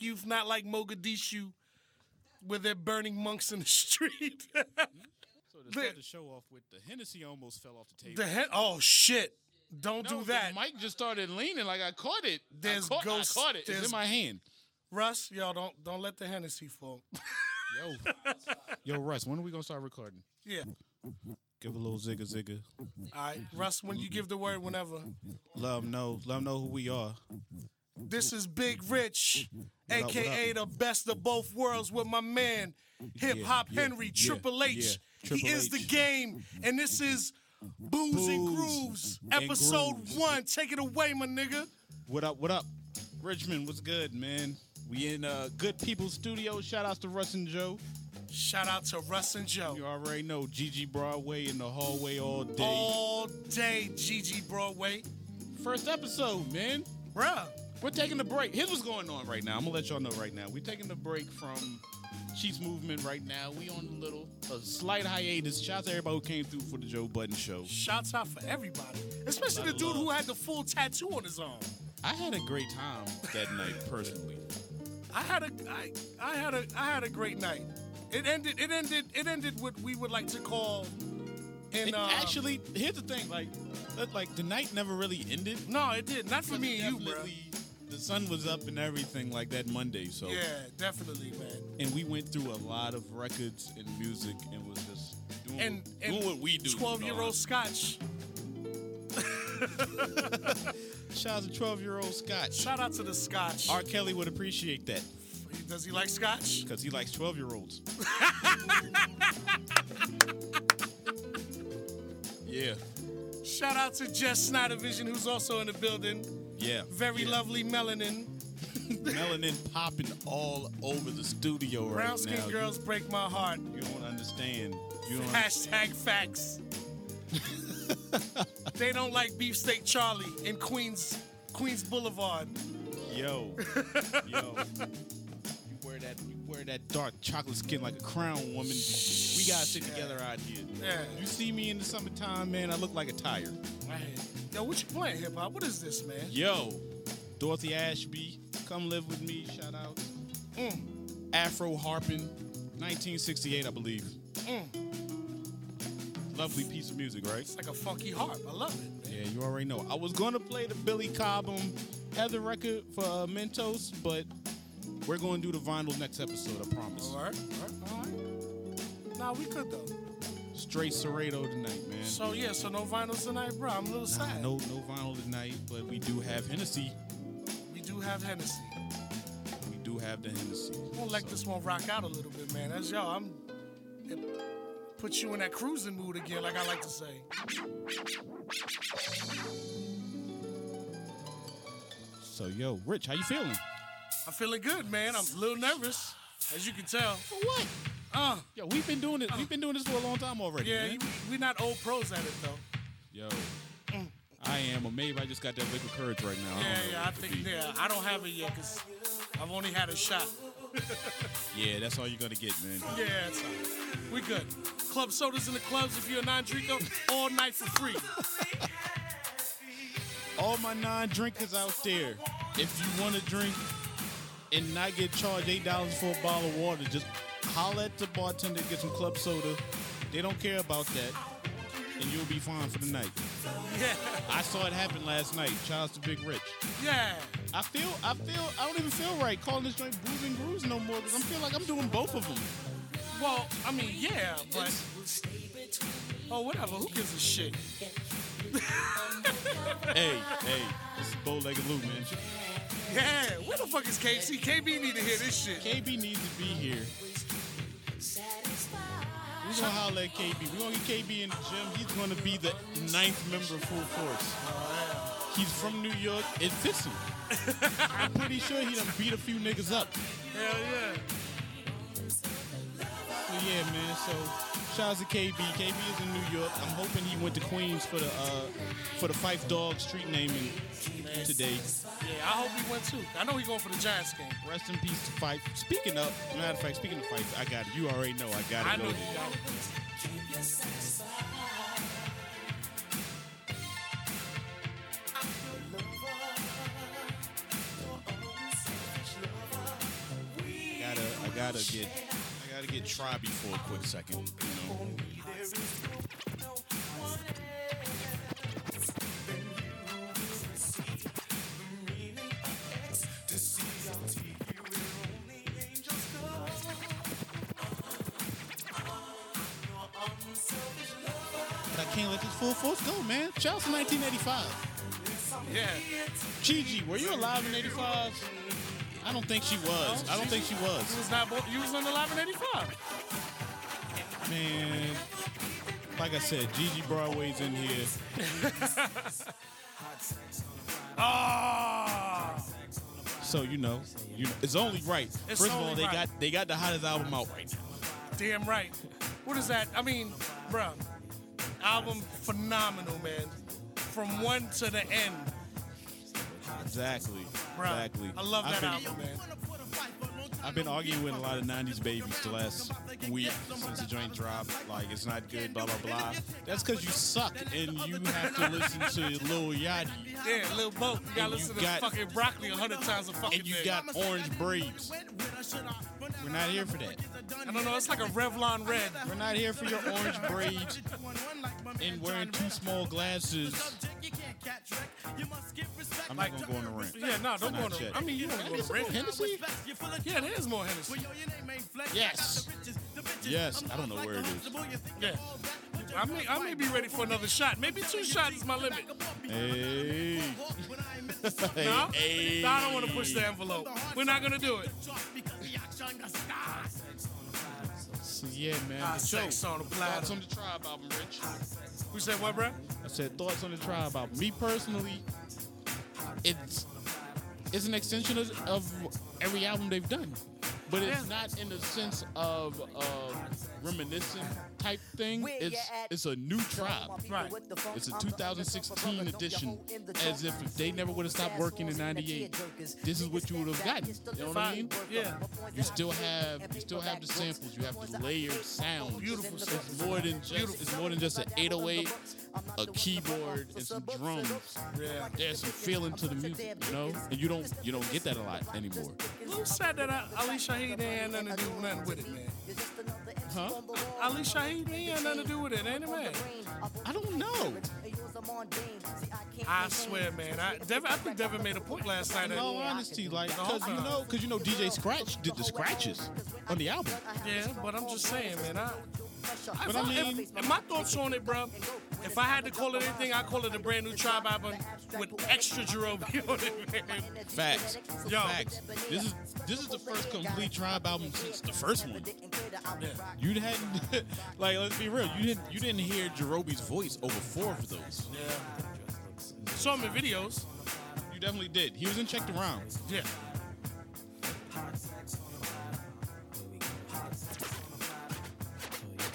youth, not like Mogadishu, where they're burning monks in the street. So to start the show off with, the Hennessy almost fell off the table. the he- oh shit! Don't no, do that, Mike just started leaning like I caught it. There's I caught, ghosts- I caught it. It's in my hand. Russ. Yo, don't don't let the Hennessy fall. Yo, yo, Russ, when are we gonna start recording? yeah. Give a little zigga zigga. All right, Russ. When you give the word, whenever. Let them know. Let them know who we are. This is Big Rich, What up, aka the best of both worlds, with my man, Hip Hop yeah, Henry, yeah, Triple H. yeah, Triple he is the game, and this is Booze, and Booze Grooves, and episode Grooves. one. Take it away, my nigga. What up? What up? Richmond, what's good, man? We in uh, Good People Studio. Shout outs to Russ and Joe. Shout out to Russ and Joe. You already know Gigi Broadway in the hallway all day. All day, Gigi Broadway. First episode, man. Bruh. We're taking a break. Here's what's going on right now. I'm gonna let y'all know right now. We're taking a break from Chiefs movement right now. We on a little a slight hiatus. Shouts out to everybody who came through for the Joe Budden show. Shouts out for everybody, especially the dude who had the full tattoo on his arm. I had a great time that night personally. I had a I, I had a I had a great night. It ended it ended it ended what we would like to call It uh, actually, here's the thing, like, like the night never really ended. no, it did not for me and you, bro. The sun was up and everything like that Monday. So, Yeah, definitely, man. and we went through a lot of records and music and was just doing, And and doing what we do. Twelve year old Scotch. Shout out to 12 year old Scott. Shout out to the Scotch. R. Kelly would appreciate that Does he like Scotch? because he likes 12 year olds. yeah, Shout out to Jess Snyder Vision, who's also in the building. Yeah. Very yeah. lovely melanin. Melanin popping all over the studio right now. Brown skin girls break my heart. You, you don't understand. You don't Hashtag facts. they don't like beefsteak Charlie in Queens Queens Boulevard. Yo, yo. You wear that you wear that dark chocolate skin like a crown woman. We gotta sit together out here. Yeah. You see me in the summertime, man, I look like a tire. Yo, what you playing hip hop? What is this, man? Yo, Dorothy Ashby, come live with me, shout out. Mm. Afro harping, 1968, I believe. Mm. Lovely piece of music, right? It's like a funky harp. I love it. Man. Yeah, you already know. I was gonna play the Billy Cobham Heather record for uh, Mentos, but we're gonna do the vinyl next episode. I promise. All right, all right, all right. Nah, we could though. Straight Serato tonight, man. So yeah, so no vinyls tonight, bro. I'm a little Nah, sad. no, no vinyl tonight, but we do have Hennessy. We do have Hennessy. We do have the Hennessy. I'm gonna let So, this one rock out a little bit, man. That's y'all. I'm it put you in that cruising mood again, like I like to say. So, yo, Rich, how you feeling? I'm feeling good, man. I'm a little nervous, as you can tell. For what? Uh, Yo, we've been doing it. We've been doing this for a long time already. yeah, man. we're not old pros at it though. Yo, I am, or maybe I just got that liquid courage right now. Yeah, don't yeah, I think be. yeah, I don't have it yet because I've only had a shot. Yeah, that's all you're gonna get, man. Yeah, it's all right. we good. Club sodas in the clubs if you're a non-drinker, all night for free. All my non-drinkers out there, if you want to drink and not get charged eight dollars for a bottle of water, just holler at the bartender, get some club soda. They don't care about that, and you'll be fine for the night. Yeah, I saw it happen last night. Out to Big Rich. yeah. I feel, I feel, I don't even feel right calling this joint Booze and Grooves no more because I feel like I'm doing both of them. Well, I mean, yeah, but oh, whatever. Who gives a shit? hey, hey, this is Bow-Legged Lou, man. Yeah, where the fuck is KC? KB need to hear this shit. KB needs to be here. We're gonna holler at KB. We're gonna get KB in the gym. He's gonna be the ninth member of Full Force. He's from New York. It fits him. I'm pretty sure he done beat a few niggas up. Hell yeah. So yeah, man. So shout out to KB. KB is in New York. I'm hoping he went to Queens for the uh, for the Phife Dawg street naming today. Yeah, I hope he went too. I know he going for the Giants game. Rest in peace to Phife. Speaking of, matter of fact, speaking of Phife, I got it. You already know I got it. I know you got gotta get gotta get Tribe for a quick second. You know? I can't let this full force go, man. Shout out to 1985. Yeah. Gigi, were you alive in 85? I don't think she was. I don't think she You was. was not. You was on the live in '85. Man, like I said, Gigi Broadway's in here. Ah. So you know, you it's only right. It's First of all, they right. got they got the hottest album out right now. Damn right. What is that? I mean, bruh, album phenomenal, man. From one to the end, Exactly. Exactly. I love I've that been, album, man. I've been arguing with a lot of '90s babies the last week since the joint dropped. Like it's not good, blah blah blah. That's because you suck and you have to listen to Lil Yachty Yeah, Lil Boat. You gotta And you listen got- to fucking broccoli a hundred times a fucking day. and you day. got orange braids. We're not here for that. I don't know. It's like a Revlon red. We're not here for your orange braids and wearing two small glasses. I'm not gonna go on the rant. Yeah, no, don't go Not on the. yet. I mean, you want to go to red. Hennessy? Yeah, there is more Hennessy. Yes. Yes. I don't know where it is. Yeah. I may, I may be ready for another shot. Maybe two shots is my limit. Hey. No, Hey. no I don't want to push the envelope. We're not gonna do it. Yeah, man. The show. on the Thoughts on the Tribe album, Rich? We said what, bro? I said thoughts on the Tribe album. Me personally, it's it's an extension of, of every album they've done, but it's Yeah. not in the sense of a reminiscent type thing. It's it's a new Tribe. Right. It's a 2016 edition, as if if they never would have stopped working in '98, this is what you would have gotten. You know what I mean? Yeah. You still have you still have the samples. You have the layered sound. Beautiful It's more than just it's more than just an 808, a keyboard, and some drums. Yeah. There's some feeling to the music, you know, and you don't you don't get that a lot anymore. A little sad that uh, Ali Shaheed ain't had nothing to do with nothing with it, man. Huh? Ali Shaheed ain't had nothing to do with it, ain't it, man? I don't know. I swear, man. I, Devin, I think Devin made a point last night. In all honesty, like, cause you know, cause you know, DJ Scratch did the scratches on the album. yeah, but I'm just saying, man. I, But if I I- mean- if- if my thoughts on it, bro. If I had to call it anything, I call it a brand new Tribe album with extra Jarobi on it, man. Facts. Yo. Facts. This is this is the first complete Tribe album since the first one. Yeah. You hadn't like let's be real. You didn't you didn't hear Jarobi's voice over four of those. Yeah. Saw him in videos. You definitely did. He was in Check the Round. Yeah.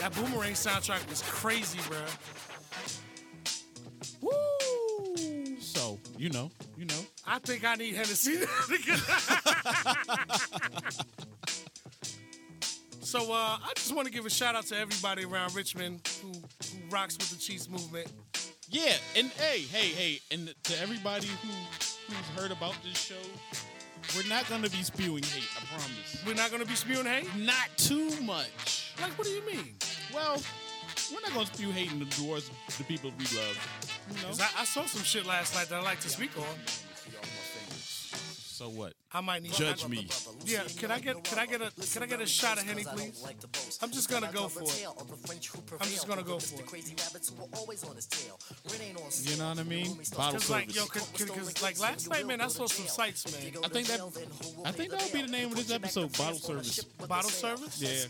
That Boomerang soundtrack was crazy, bro. Woo! So you know, you know. I think I need Hennessy. so uh, I just want to give a shout out to everybody around Richmond who, who rocks with the Chiefs movement. Yeah, and hey, hey, hey, and to everybody who who's heard about this show, we're not gonna be spewing hate. I promise. We're not gonna be spewing hate. Not too much. Like, what do you mean? Well, we're not gonna spew hate in the doors the people we love. You know. I, I saw some shit last night that I like to speak on. So what? I might need Judge me. Yeah, can I get can I get a can I get a shot of Henny, please? I'm just gonna go for it. I'm just gonna go for it. You know what I mean? Bottle Cause like yo, cause, cause, 'cause, like last night, man, I saw some sights, man. I think that I think that would be the name of this episode. Bottle service. Bottle service. Yeah.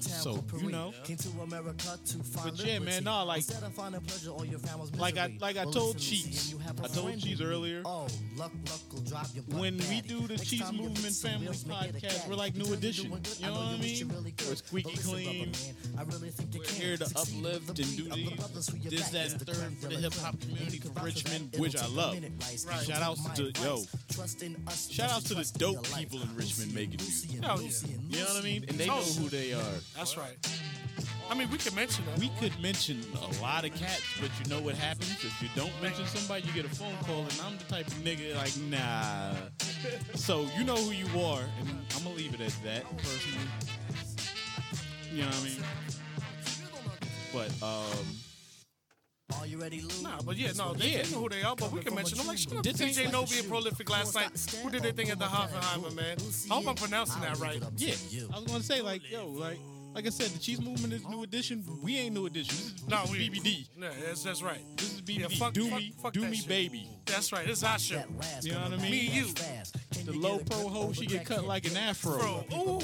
So you know. But yeah, man, no, like, like I like I told Cheeks, I told Cheeks earlier. When we do the Cheeks Movement Family podcast, we're like New Edition. You know what I mean? We're squeaky clean. We're here to uplift and do these, this, that, and third for the hip hop community of Richmond, which I love. Shout outs to yo, shout outs to the dope people in Richmond making music. You know what I mean? They know who they are. That's right. I mean, we could mention them. We could mention a lot of cats, but you know what happens if you don't mention somebody, you get a phone call, and I'm the type of nigga like nah. So you know who you are, and I'm gonna leave it at that personally. You know what I mean? But um, Are you ready, Lou? Nah, but yeah, no, they, Yeah. they know who they are, but we can mention them. Like, shout out to This ain't DJ Novi and Prolific last night, who did their thing at the Hoffenheimer, man. I hope I'm pronouncing that right. yeah, I was gonna say like yo, like like I said, the cheese movement is new edition. We ain't new edition. This is, No, this is we BBD. Yeah, that's, that's right. This is BBD. Yeah, fuck- do fuck- me, fuck do me, shit. baby. That's right. It's our show. You know what I mean? Me you. The low pro hoe, she get cut like an afro. Bro, ooh.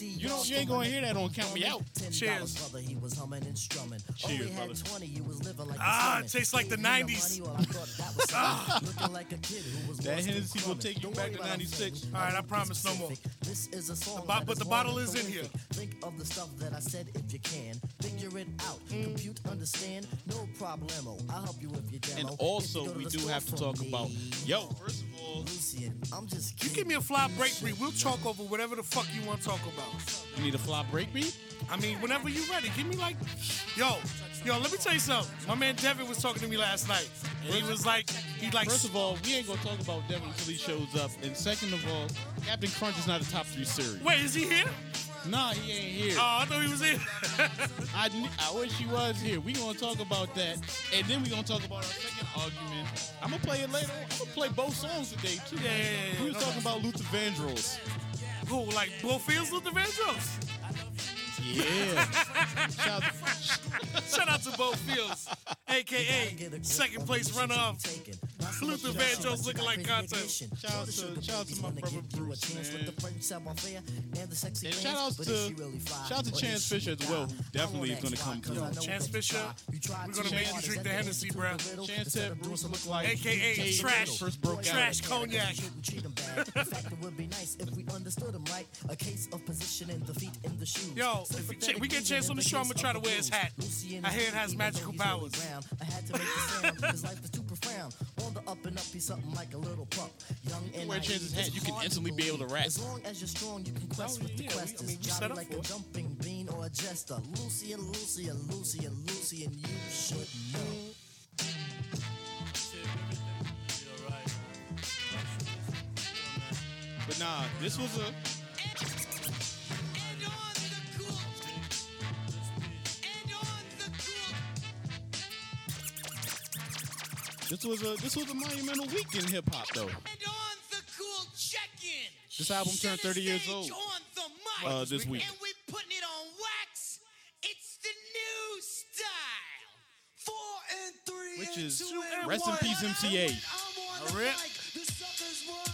You don't, you ain't gonna hear that on Count Me Out. Cheers. Brother, he was humming and strumming. Cheers, Only had brother. 20, he was living like Ah, it tastes like the 90s. money, well, I thought that was something. Looking like a kid who was That lost and Hennessy will take you back to 96. All right, I promise no more. This is a song bo- but is the bottle is in here. Think of the stuff that I said if you can. Figure it out. Compute, understand. No problemo. I'll help you with your demo. And also, you go to we do have to talk about yo. First of all, Lucian, I'm just You give me a fly break beat, we'll talk over whatever the fuck you want to talk about. you need a fly break beat. I mean, whenever you ready, give me like, yo, yo. Let me tell you something. My man Devin was talking to me last night, and he was like, he like, First of all, we ain't gonna talk about Devin until he shows up. And second of all, Captain Crunch is not a top three series. wait, is he here? Nah, he ain't here. Oh, I thought he was here. I, kn- I wish he was here. We gonna talk about that, and then we gonna talk about our second argument. I'm gonna play it later. I'm gonna play both songs today too. Yeah, yeah, yeah, We was talking about Luther Vandross. Who, like Bo Fields, Luther Vandross? Yeah. Shout out Shout out to Bo Fields, aka second place runner-up. Luther Vandross looking like content. Shout out to- shout out to my brother Bruce, man. And And shout out to shout out to Chance Fisher as well, who definitely is gonna come through. Chance Fisher, we're gonna make you drink the Hennessy, bruh. Chance said Bruce looked like AKA he trash, first broke trash out. cognac. In fact, it would be nice if we understood him right. A case of position and defeat in the shoes. Yo, if we, ch- we get Chance on the show, I'm gonna try to wear his hat. I hear it has magical powers. I had to make the sound. His life is too profound. On the up and up, he's something like a little pup. Young and wear Chance's hat, you can instantly be able to rap. As long as you're strong, you can oh, quest Oh, with the yeah, we- quest. I mean, Is we set jolly up like a jumping bean or a jester. Lucian, Lucian, Lucian, Lucian, you should know. But nah, this was a this was a this was a monumental week in hip hop though. And on the cool check-in. This album turned 30 years old. On the mic. Uh, this week. And we putting it on wax. It's the new style. Four and three. Which and is- and rest in peace, MCA. The rip. mic. The suckers run.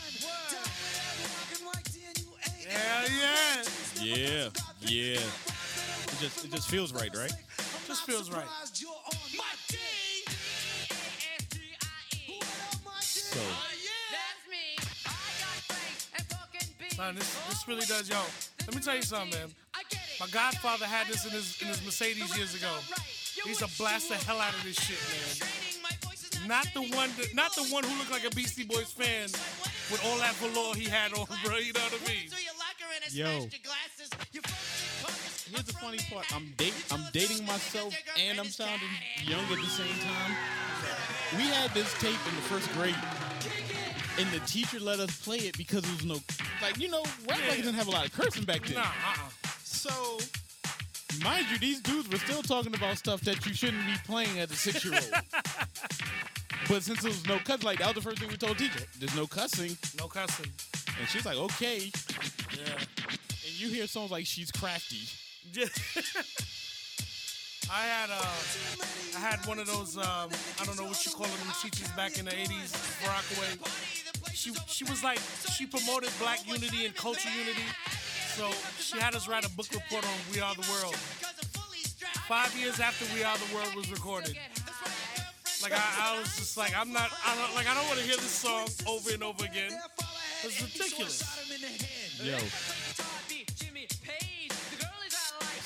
Down with every rock and mic, then you ain't Hell yeah. Yeah, yeah. It just it just feels right, right? Just feels right. Beats. Oh, Son, this this really does, yo. Let me tell you something, man. I get it. My godfather had this in his in his Mercedes years ago. He used to blast the hell out of this shit, man. Not the one, that, not the one who looked like a Beastie Boys fan with all that velour he had on, bro. You know what I mean? Yo. here's the funny part. I'm date I'm dating myself and I'm sounding young at the same time. We had this tape in the first grade. And the teacher let us play it because there was no like you know, rap Yeah. didn't have a lot of cursing back then. Nah, uh-uh. So mind you, these dudes were still talking about stuff that you shouldn't be playing as a six year old. but since there was no cuss, like that was the first thing we told teacher. There's no cussing. No cussing. And she's like, okay. Yeah. And you hear songs like she's crafty. Yeah. I had uh, I had one of those um, I don't know what you call them teachers back in the '80s, Rockaway. She she was like she promoted Black unity and culture unity, so she had us write a book report on We Are the World. Five years after We Are the World was recorded, like I, I was just like I'm not I don't like I don't want to hear this song over and over again. It's ridiculous. Yo,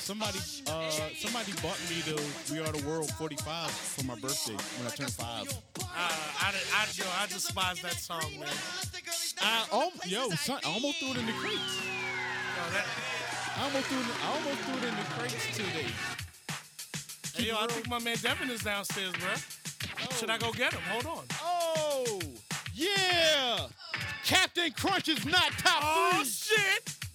somebody uh somebody bought me the We Are the World 45 for my birthday when I turned five. Uh, I, I, yo, I despise that song, man. I, oh, yo, son, I almost threw it in the crates. Yo, that, I almost threw it, I almost threw it in the crates today. Hey, yo, I think my man Devin is downstairs, bro. Should I go get him? Hold on. Oh, yeah. Captain Crunch is not top Oh three. shit!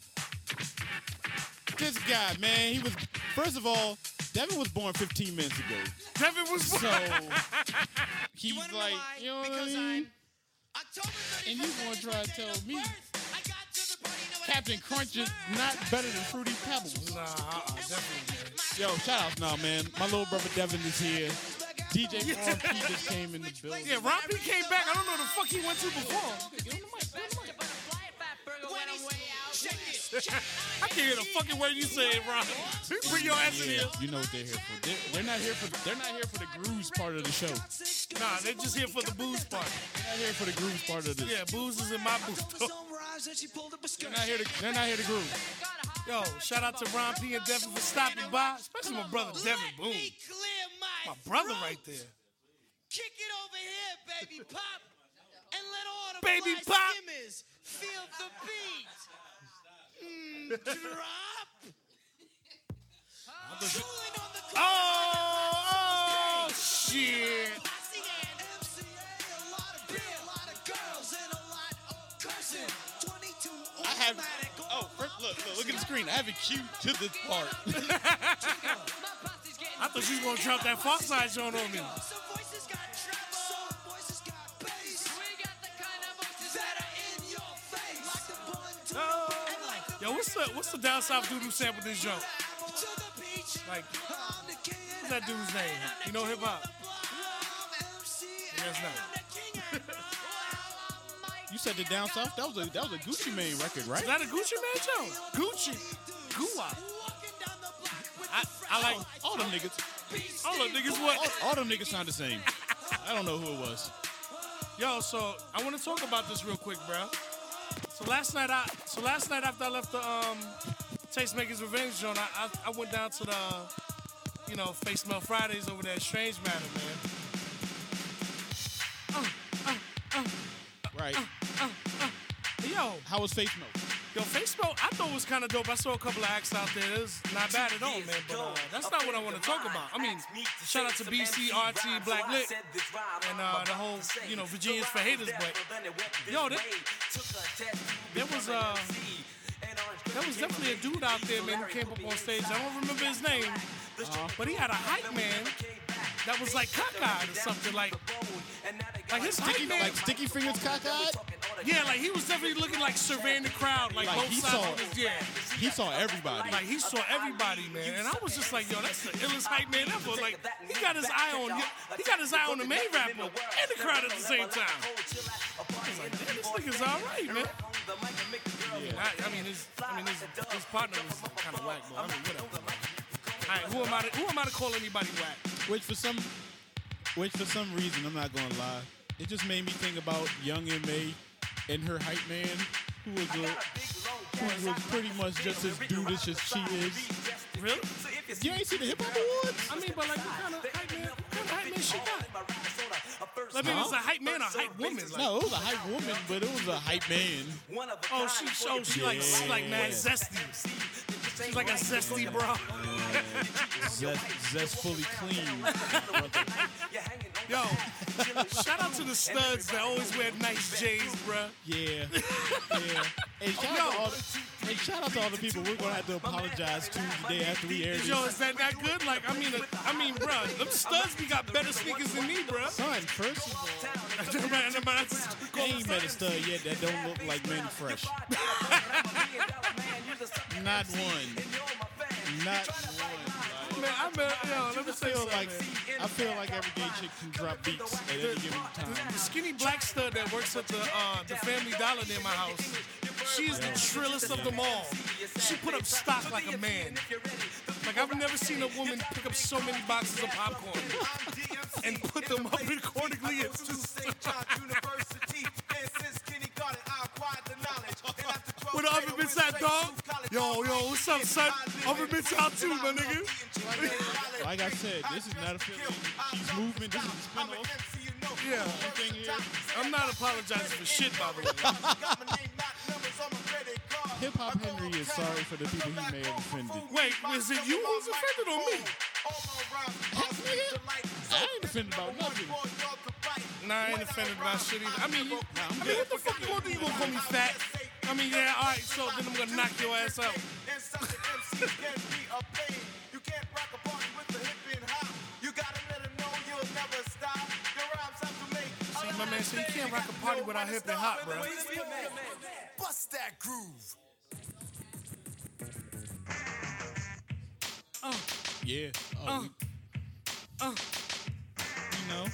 This guy, man, he was. First of all, Devin was born 15 minutes ago, Devin was so he's You like, why? you know what I because mean? I'm October And you gonna try to tell me birth. I got to the party, know what I Captain Crunch is not better than Fruity Pebbles. Nah, uh-uh, definitely. Yo, shout out now, man. My little brother Devin is here. DJ Ron P just came in the building. Yeah, Ron P came back. I don't know the fuck he went to before. Check it. I can't hear the fucking word you said, Ron. Bring your ass in here. you know what they're here for. They're, they're not here for. They're not here for the grooves part of the show. Nah, they're just here for the booze part. They're not here for the grooves part of this. Yeah, booze is in my booth. They're not here to. They're not here to groove. Yo, shout out to Ron P and Devin for stopping by, especially my brother Devin Boone. Clear my, My brother right there. Kick it over here, baby pop, and let all the Baby pop. skimmers feel the beat. Mm, drop. On Oh, oh shit. I have. Oh, first, look, look, look at the screen. I have it queued to this part. I thought you was gonna drop that Fox Side joint on me. Some Yo, what's the what's the down south dude who sampled this joint? Like, I'm the king what's that dude's name? You know hip hop? Yes, not. I'm the king and You said the down south. That was a that was a Gucci Mane record, right? Is that a Gucci Mane joint? Gucci. Gua. walking down the block with I, I like All them niggas. all the niggas what? All, all them niggas sound the same. I don't know who it was. Yo, so I want to talk about this real quick, bro. So last night, I so last night after I left the um, Tastemakers Revenge joint, I, I I went down to the you know Face Smell Fridays over there, at Strange Matter, man. Right. Yo, How was Face Mode? Yo, Facebook, I thought it was kind of dope. I saw a couple of acts out there. It's not bad at all, man. But uh, that's not what I want to talk about. I mean, shout out to BC, RT, Black Lit, and uh, the whole you know Virginians for haters. But yo, there, there was uh, there was definitely a dude out there, man, who came up on stage. I don't remember his name, but he had a hype man that was like cockeyed or something. Like, like his hype Sticky, man, like Sticky Fingers cockeyed? Yeah, like he was definitely looking like surveying the crowd, like, Like, both he sides saw- of his yeah. He saw everybody. Like he saw everybody, man, and I was just like, yo, that's the illest hype man ever. Like he got his eye on, he got his eye on the main rapper and the crowd at the same time. I was like, damn, this nigga's all right, man. Yeah, I, I mean, his, I mean, his, his partner was kind of whack, but I mean, whatever. All right, who am I? To, who am I to call anybody whack? Which for some, which for some reason, I'm not gonna lie, it just made me think about Young M.A. and her hype man, who was a, who was pretty much just as dudeish as she is. Really? You ain't see the hip hop awards? I mean, but like, what kind of hype man? What kind of hype man she got? I mean, it's a hype man or hype woman. Like, No, it was a hype woman, but it was a hype man. Oh, she, oh, she like, she like mad zesty. She's like a zesty bro. Zest, zestfully clean. Yo, shout out to the studs that always wear nice J's, bruh. Yeah, yeah. Hey, shout out to all the, hey, shout out to all the people we're gonna have to apologize to the day after we air this. Yo, is that that good? Like, I mean, uh, I mean, bruh, them studs be got better sneakers than me, bruh. Son, first of all, I ain't met a stud yet that don't look like Mannie Fresh. Not one. Not one. Man, I yo, let me you feel like. I feel like every gay chick can drop beats at any given time. The skinny black stud that works at the uh, the Family Dollar near my house, she's the trillest of them all. She put up stock like a man. Like I've never seen a woman pick up so many boxes of popcorn and put them up accordingly. It's just Where the oven mitts at, dog? Yo, yo, what's up, son? Oven mitts out too, my nigga. Like I said, this is not a feeling. She's movement. This is a spinoff. Yeah. I'm not apologizing for shit, by the way. Hip Hop Henry is sorry for the people he may have offended. Wait, is it you who's offended or me? I ain't offended about nothing. Nah, I ain't offended about shit either. I mean, you, I mean, what the fuck you gonna do? You gonna call me fat? I mean, yeah, all right. So then I'm gonna knock your ass out. See, my man said you can't rock a party without hip and hop, bro. Bust that groove. Uh, yeah. Oh, uh, we- uh. you know,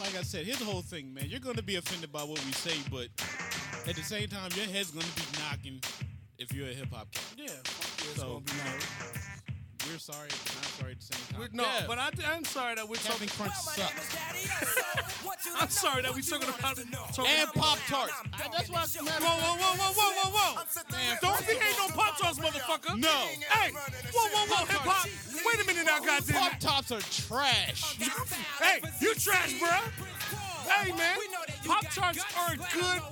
like I said, here's the whole thing, man. You're gonna be offended by what we say, but at the same time, your head's gonna be knocking if you're a hip hop cat. Yeah, fuck yeah, it's So, gonna be nice. we're sorry, but not sorry at the same time. We're- No, Yeah, but I, I'm sorry that we're Captain talking. Crunch sucks. I'm sorry that we're talking about talking And Pop Tarts. That's why. Whoa, whoa, whoa, whoa, whoa, whoa, whoa! Man, Don't be hating on Pop Tarts, motherfucker. No. Hey, whoa, whoa, whoa, hip hop. Wait a minute now, goddamn. Pop Tarts are trash. Hey, you trash, bro. Hey, man. Pop Tarts are good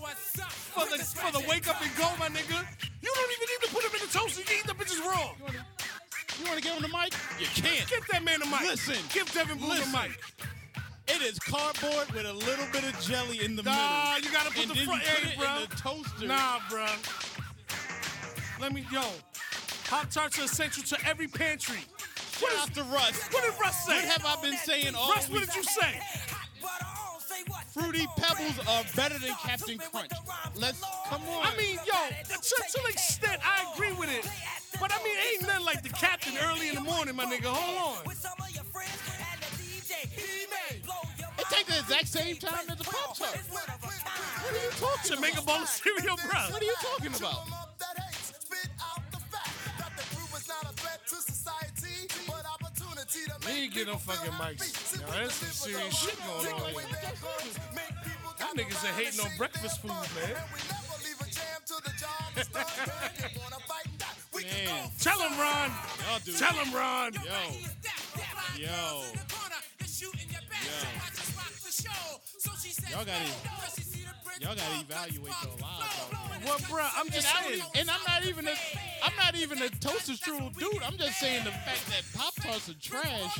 for the for the wake up and go, my nigga. You don't even need to put him in the toaster. You can eat the bitches raw. You want to give him the mic? You can't. Give that man the mic. Listen. Give Devin Blue Listen. the mic. It is cardboard with a little bit of jelly in the Nah, middle. you gotta put and the front end, bro. in the toaster. Nah, bruh. Let me, yo. Hot Tarts are essential to every pantry. Shout out to Russ. What did Russ say? What have I been saying all Russ, what did you say? Fruity Pebbles are better than Captain Crunch. Let's come on. I mean, yo, to, to an extent, I agree with it. But I mean, ain't nothing like the captain early in the morning, my nigga. Hold on. it takes the exact same time as the Pop Tart. What are you talking Should make a bowl of cereal, bro. What are you talking about? We ain't get no fucking mics. Yo, there's some serious shit going on here. Y'all niggas are hating on breakfast food, man. Man, Tell him, Ron. y'all do. Tell him, Ron. Yo, yo, Y'all gotta, y'all gotta evaluate your lives out. Well, bro, I'm just I saying. and I'm not even a, I'm not even a toaster strudel dude. I'm just saying the fact that Pop Tarts are trash.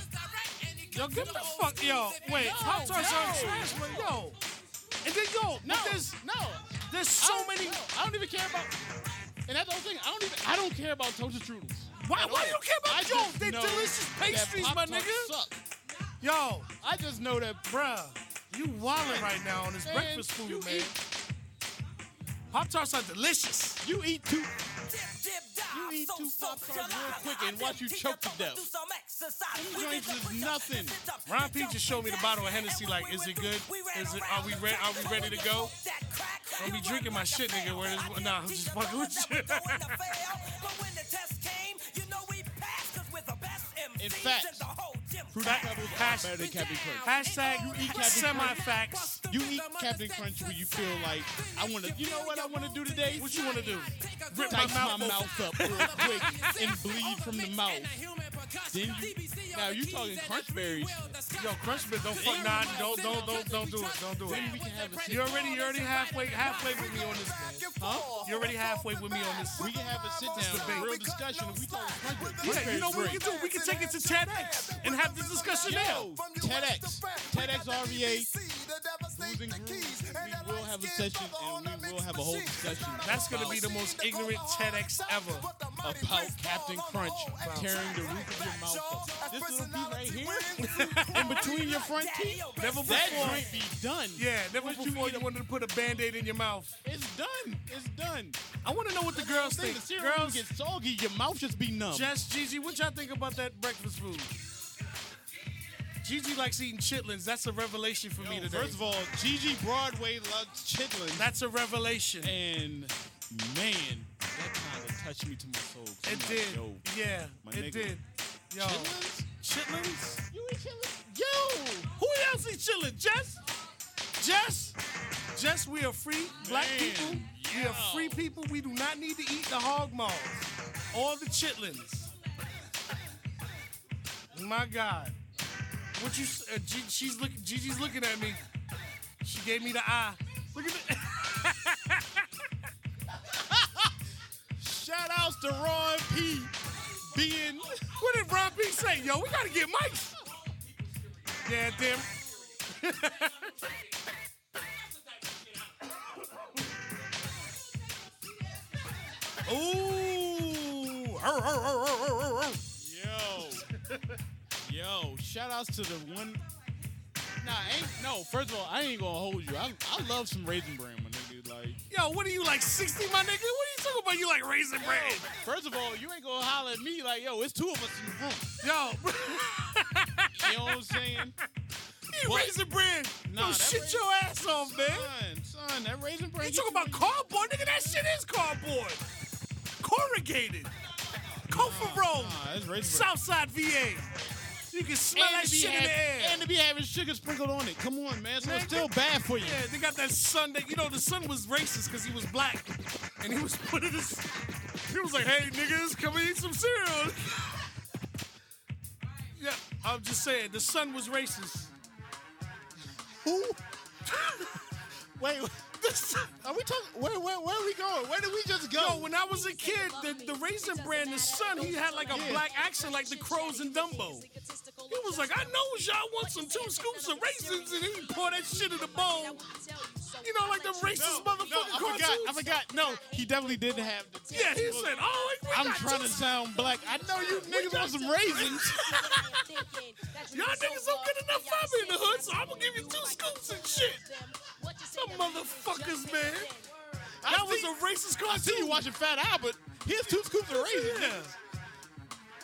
Yo, get the fuck, yo. Wait, Pop Tarts are trash, but yo. And then, yo, No, there's, no. there's so don't- many. no, I don't even care about. And that's the whole thing. I don't even. I don't care about toaster strudels. Why, why all. you care about I yo? just They know delicious pastries, my Pop-Tarts nigga. Suck. Yo, I just know that. bruh, you wildin' right now on this Man, breakfast food, you man. eat- Pop Tarts are delicious. You eat two. You eat two Pop-Tarts real quick and watch you choke to death. These joints is nothing. Ron P just showed me the bottle of Hennessy. Like, is it good? Is it? Are we ready? Are we ready to go? I'll be drinking my shit, nigga. Where is? Nah, I'm just fucking with you. In fact, Pebbles are hash- better than Captain Crunch. Hashtag You eat Captain semi-facts. You eat Captain Crunch when you feel like I want to. You know what I want to do today? What you want to do? Rip my mouth, my mouth up real quick and bleed from the mouth. Then you now you talking crunch berries. Yo, Crunch Bit, don't fuck nah, don't don't don't don't do it. Don't do Then it. we can have a. You already you already halfway halfway with me on this. Huh? You're already halfway with me on this. We can have a sit down, debate. real discussion. If we talk crunch berries, Yeah, you know what we can do? We can take it to TEDx and have this discussion. Yo, TEDx, TEDx RVA, Losing Grooves. We will have a session and we will have a whole discussion. That's gonna be the most ignorant TEDx ever. about Captain Crunch tearing the roof of your mouth off. This little piece right here, in between your front teeth, Never before. that joint be done. Yeah, never What before eat you wanted to put a band-aid in your mouth. It's done. It's done. I want to know what the girls think. the Girls, get soggy, your mouth just be numb. Jess, Gigi, what y'all think about that breakfast food? Gigi likes eating chitlins. That's a revelation for me today. First of all, Gigi Broadway loves chitlins, That's a revelation. and man, that kind of touched me to my soul. It like, did. Yo, yeah, it nigga. did. Yo, chitlins? chitlins? You eat chitlins? Yo, Who else eats chitlins? Jess? Jess? Jess, we are free black Man, people. We are free people. We do not need to eat the hog maws. All the chitlins. My God. What you? Uh, G, she's looking. Gigi's looking at me. She gave me the eye. Look at it. to Ron P. being What did Ron P say? Yo, we gotta get mics. Yeah, damn. Ooh. Yo. Yo, shout outs to the one. Nah, ain't no. First of all, I ain't gonna hold you. I, I love some raisin bran, my nigga. Like, Yo, what are you like 60, my nigga? What are you talking about? You like raisin bread? first of all, you ain't gonna holler at me like, yo, it's two of us in the room. Yo, You know what I'm saying? you raisin bread. Nah, Yo, shit raisin- your ass off, man. Son, son, that raisin bran. You talking about cardboard, nigga? That shit is cardboard. Corrugated. Kofa. Nah, that's raisin bran. Southside VA. You can smell that shit in the air. And to be having sugar sprinkled on it. Come on, man. So it's Nigga. still bad for you. Yeah, they got that son that you know the son was racist because he was black, and he was putting this. He was like, "Hey niggas, come eat some cereal." yeah, I'm just saying the son was racist. Who? Wait, The son- are we talking? Where, where, where are we going? Where did we just go? Yo, when I was a kid, the, the raisin brand, the son, he had like a Yeah. black accent like the crows in Dumbo. He was like, I know y'all want some two scoops of raisins, and he pour that shit in the bowl. You know, like the racist no, motherfucking no, I cartoons. forgot. I forgot. No, he definitely didn't have the. Yeah, he said, oh, we I'm trying to sound black. I know you niggas want some raisins. Y'all niggas don't get enough fiber in the hood, so I'm gonna give you two scoops and shit. Some motherfuckers, man. I That was see- a racist cartoon. I see you watching Fat Albert. Here's two scoops of raisins.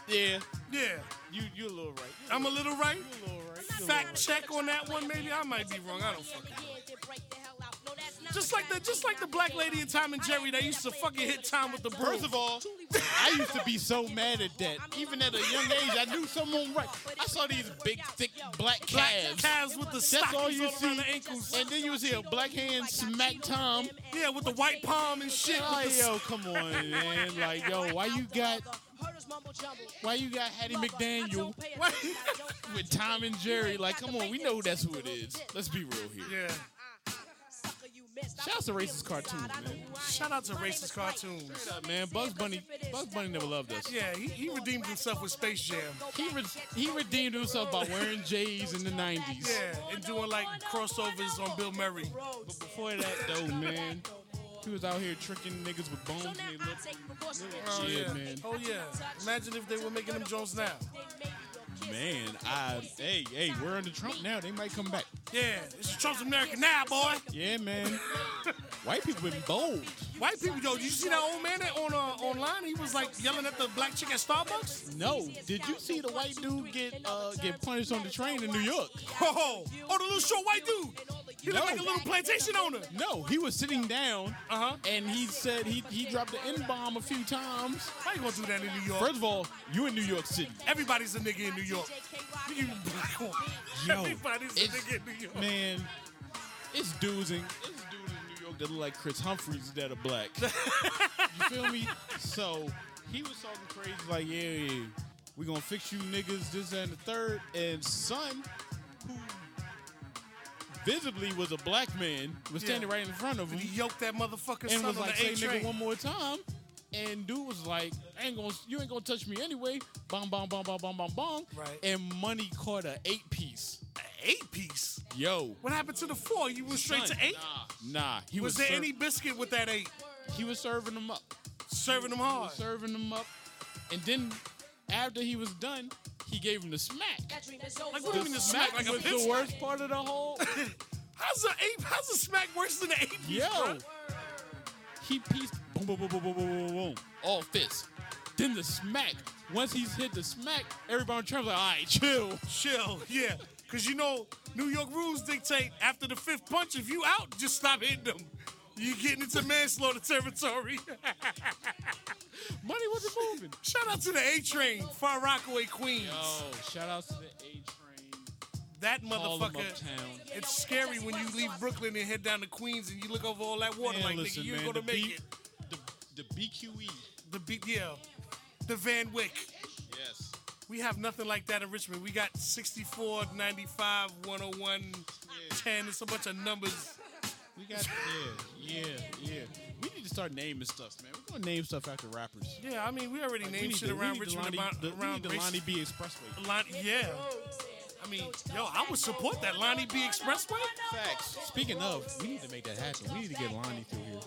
Yeah, Yeah, yeah. you you a little right. I'm a little right. You a little right. You a little Fact check on that one, maybe. I might be wrong. I don't fucking know. Just like the just like the black lady in Tom and Jerry that used to fucking hit Tom with the broom. First of all, I used to be so mad at that. Even at a young age, I knew someone right. I saw these big, thick black black calves. calves with the That's all you all see. the ankles. And then you would see a black hand smack Tom. yeah, with the white palm and shit. Oh, yo, come on, man. Like, yo, why you got why you got Hattie McDaniel with Tom and Jerry? Like, come on, we know that's who it is. Let's be real here. yeah. Shout out to racist cartoons, man. Shout out to racist cartoons. Straight up, man. Bugs Bunny, Bugs Bunny never loved us. Yeah, he, he redeemed himself with Space Jam. He re- he redeemed himself by wearing J's in the '90s. Yeah, and doing like crossovers on Bill Murray. But before that, though, man, he was out here tricking niggas with bones in their lips. Oh Yeah, yeah, man. Oh yeah. Imagine if they were making them Jones now. Man, I hey hey, we're under Trump now. They might come back. Yeah, it's Trump's America now, boy. Yeah, man. White people been bold. White people, yo, did you see that old man that on uh, online? He was like yelling at the black chick at Starbucks. No, did you see the white dude get uh, get punished on the train in New York? Oh, oh, the little short white dude. He looked like a little plantation owner. No, he was sitting down, Uh huh. and he said he he dropped the N bomb a few times. How you gonna do that in New York? First of all, you in New York City, Everybody's a nigga in New York. You black one. Yo, Everybody's a nigga in New York. man. It's dudes in it's dudes in New York that look like Chris Humphreys that are black. you feel me? So he was talking crazy like, yeah, yeah, we gonna fix you niggas, this and the third. And son, who visibly was a black man, was standing right in front of him. He yoked that motherfucker and son was on like, the "Say A nigga train. one more time." And dude was like, I "Ain't gonna, you ain't gonna touch me anyway." Bong, bong, bong, bong, bong, bong, bong. Right. And money caught a eight piece. Eight piece. Yo, What happened to the four? You went straight to eight. Nah, nah. He Was was, there ser- any biscuit with that eight? He was serving them up. Serving them He hard. was serving them up, and then after he was done, he gave him the smack. Like what do you mean the smack? Like a was the worst part of the whole. How's the eight? How's the smack worse than the eight? Yo, bro? he pieced boom, boom, boom, boom, boom, boom, boom, boom, all fists. Then the smack. Once he's hit the smack, everybody on the like, all right, chill. Chill, yeah. Cause you know New York rules dictate after the fifth punch, if you out, just stop hitting them. You getting into manslaughter territory. Money wasn't moving. Shout out to the A Train, Far Rockaway, Queens. Yo, shout out to the A train. that motherfucker. uptown. It's scary when you leave Brooklyn and head down to Queens and you look over all that water Man, like, listen, nigga, you ain't man, gonna make B- it. The, the BQE. The big, yeah, the Van Wyck. Yes. We have nothing like that in Richmond. We got 64, 95, 101, 10. It's a bunch of numbers. We got yeah, yeah, yeah. We need to start naming stuff, man. We're gonna name stuff after rappers. Yeah, I mean, we already We named need shit the- we around need the Richmond Lonnie- about the- we around need the race- Lonnie B Expressway. Lonnie, yeah. I mean, yo, I would support that Lonnie B Expressway. Facts. Speaking of, we need to make that happen. We need to get Lonnie through here.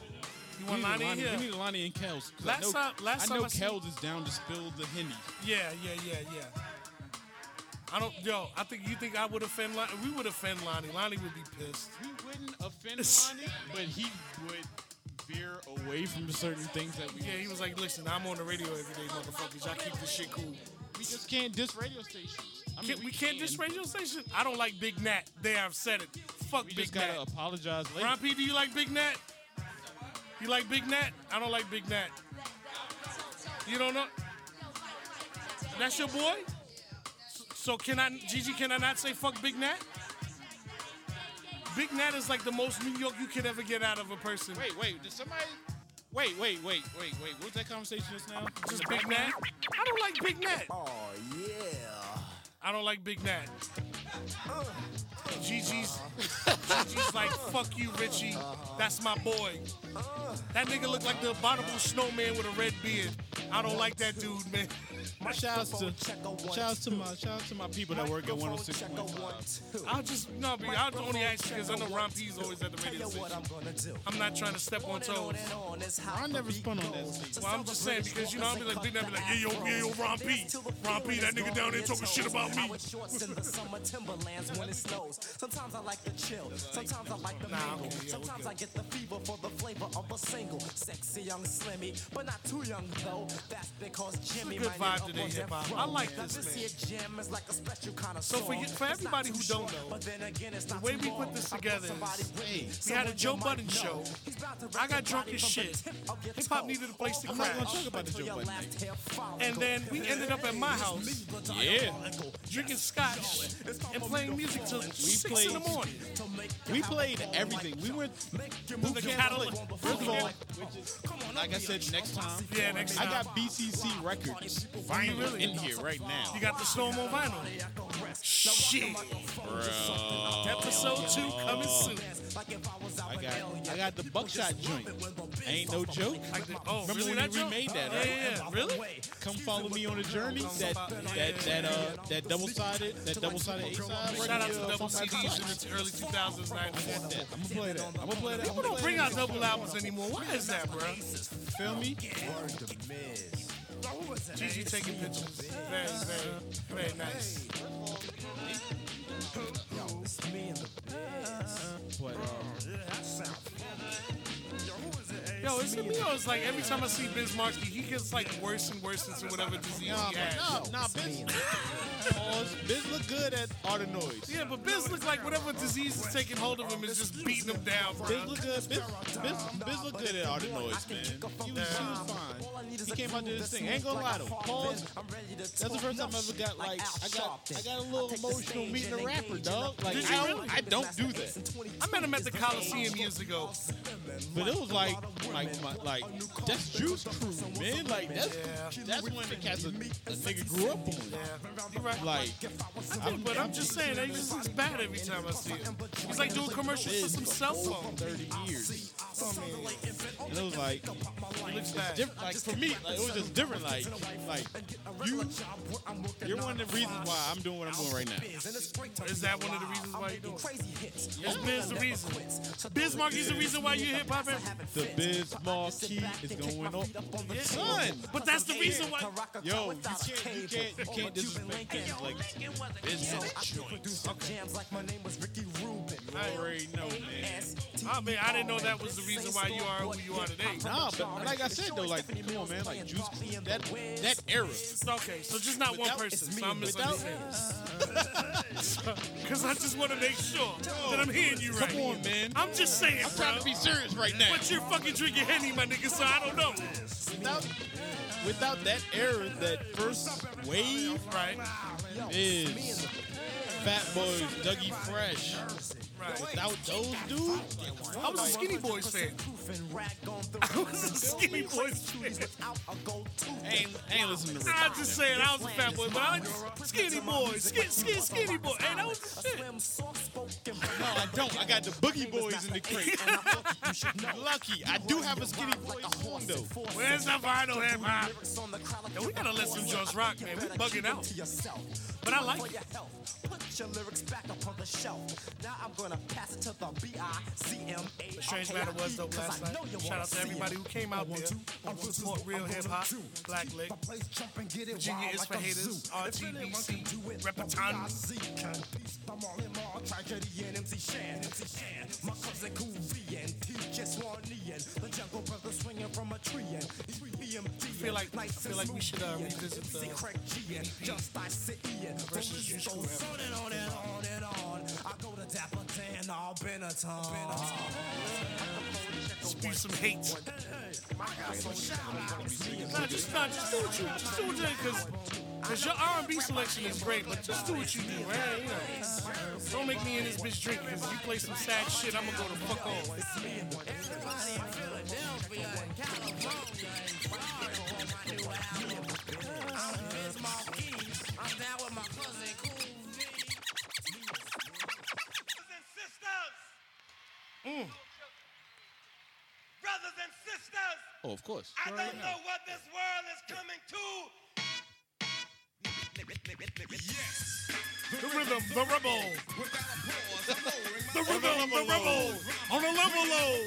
You We want need, Lonnie Lonnie, here? we need Lonnie and Kels. 'cause Last I know, time- last I time know I seen- Kels is down to spill the henny. Yeah, yeah, yeah, yeah. I don't, yo. I think you think I would offend Lonnie. We would offend Lonnie. Lonnie would be pissed. We wouldn't offend Lonnie, but he would veer away from certain things that we. Yeah, he was like, "Listen, I'm on the radio every day, motherfuckers. Y'all keep this shit cool. We just can't diss radio stations. I mean, Can't- we can't diss radio stations. I don't like Big Nat. There, I've said it. Fuck We Big just gotta Nat. apologize later. Ron P, do you like Big Nat? You like Big Nat? I don't like Big Nat. You don't know? That's your boy? So, so can I, Gigi, can I not say fuck Big Nat? Big Nat is like the most New York you could ever get out of a person. Wait, wait, did somebody? Wait, wait, wait, wait, wait. What was that conversation just now? Just Big Nat? I don't like Big Nat. Oh yeah. I don't like Big Nat. Gigi's, Gigi's like, fuck you, Richie. That's my boy. That nigga look like the abominable snowman with a red beard. I don't like that dude, man. Shouts to shouts to my shouts to my people that work at 106.5. I'll just no, I'll only ask you because I know Ron P's always at the radio station. I'm not trying to step on toes. I never spun on that stage. Well, I'm just saying because you know I'll be like Big Nat be like, yeah yo, yeah yo, Ron P, Ron P, that nigga down there talking shit about me. shorts in the summer timberlands when it snows. Sometimes I like the chill. Sometimes I like the mingle. okay, yeah, we Sometimes. I get the fever for the flavor of a single. Sexy young Slimmy, but not too young though. That's because Jimmy good my vibe nigga today, hip-hop. I like this, man. here jam is like kind of So for you- for everybody who don't know, then again, the way we put this together is- with we had a Joe you Budden show. He's about to I got drunk as shit. from the tip of your Hip hop needed a place to I'm not gonna talk about the Joe Budden thing. And then we ended up at my house Yeah, drinking scotch and playing music till six in the morning. we played everything. We went boot The camp. Cadillac. First of all, which is, like I said, next time. Yeah, next time. I got BCC records vinyl really? in here right now. You got the Storm on vinyl. Shit. Episode two coming soon. I got I got the buckshot joint. Ain't no joke. Like the, oh, Remember really when that we joke? remade that, Yeah, right? yeah, yeah. Really? Come follow me on a journey. That that that uh that double sided that double sided A side. Shout out to double CDs in the early 2000s, 90s. I'm gonna play that. I'm gonna play that. I'm People gonna don't bring out double albums anymore. Why is that, bro? Feel me? Gigi taking pictures. Very, very, very nice. But um, Yo, is it me or is like every time I see Biz Markie, he gets like worse and worse into whatever disease nah, he has. nah, nah, Biz. Pause. Biz look good at Art of Noise. Yeah, but Biz looks like whatever disease is taking hold of him is just beating him down, bro. Biz look good. Biz, Biz, Biz look good at Art of Noise, man. He was, he was fine. He came out to this thing. Ain't gonna lie though. Pause. That's the first time I ever got like I got I got a little emotional meeting a rapper, dog. Like Did you I don't, I don't do that. I met him at the Coliseum years ago. But it was like like my, like that's Juice Crew, man. Like that's that's when the cats a, a nigga grew up on. Right. Like I'm, but I'm just saying, that he just looks bad every time I see him. He's like doing commercials for some cell phone. 30 years. And it was like He looks bad. different. Like for me, like, it was just different. Like like you you're one of the reasons why I'm doing what I'm doing right now. Is that one of the reasons why you doing it? Is Biz the reason? Biz Markie's the reason why you hip hop? The Biz Marquee is going up. Son, But that's the reason why. yo, you can't you can't you can't disrespect Biz like Biz had a joint. Jams like my name was Ricky Rubin. I already know, man. I mean, I didn't know that was the reason why you are who you are today. Nah, but like I said though, like come on, man, like Juice Crew, that that era. Okay, so just not one person. So I'm without- misunderstanding. Because I just want to make sure that I'm hearing you right. Come on, man. I'm just saying, I'm trying to be serious right now. But you're fucking drinking Henny, my nigga, so I don't know. Without without that era, that first wave Right, is Fat Boys, Dougie Fresh, Right. Without those dudes, I was a Skinny Boys fan. I was a Skinny Boys fan. I ain't, I ain't listening to Rick. I'm just saying, I was a fat boy, but I like Skinny Boys, skinny, skinny, skinny boy. Hey, that was the shit. No, I don't. I got the Boogie Boys in the crate. Lucky. I do have a Skinny Boys song, though. Where's the vinyl hip hop? Yo, we gotta let some Jones rock, man. We bugging out. But I like it. Put your lyrics back up on the shelf. Now I'm gonna pass it to the B-I-C-M-A. Strange matter was though last night. Shout out to everybody who came out there to support real hip hop. Black Lick, Virginia is for haters. RTBC, Repeton. My cousin Cool V and TJ Swanee and the Jungle Brothers swinging from a tree and. I feel like I feel like we should uh, revisit the Craig G and just I sit Ian. versus school on and on and on and on. I go to Dapper Dan, all Benetton. Spew some hate. Nah, just, nah, just do what you, just do what you, cause, cause your R&B selection is great, but just do what you do, man. You know, don't make me in this bitch drinking, cause if you play some sad shit, I'm gonna go the fuck off. I'm down with my cousin Mm. Brothers and sisters, Oh, of course. I don't know what this world is coming to. Yes. The rhythm, the rebel. The rhythm, the rebel. On a level low.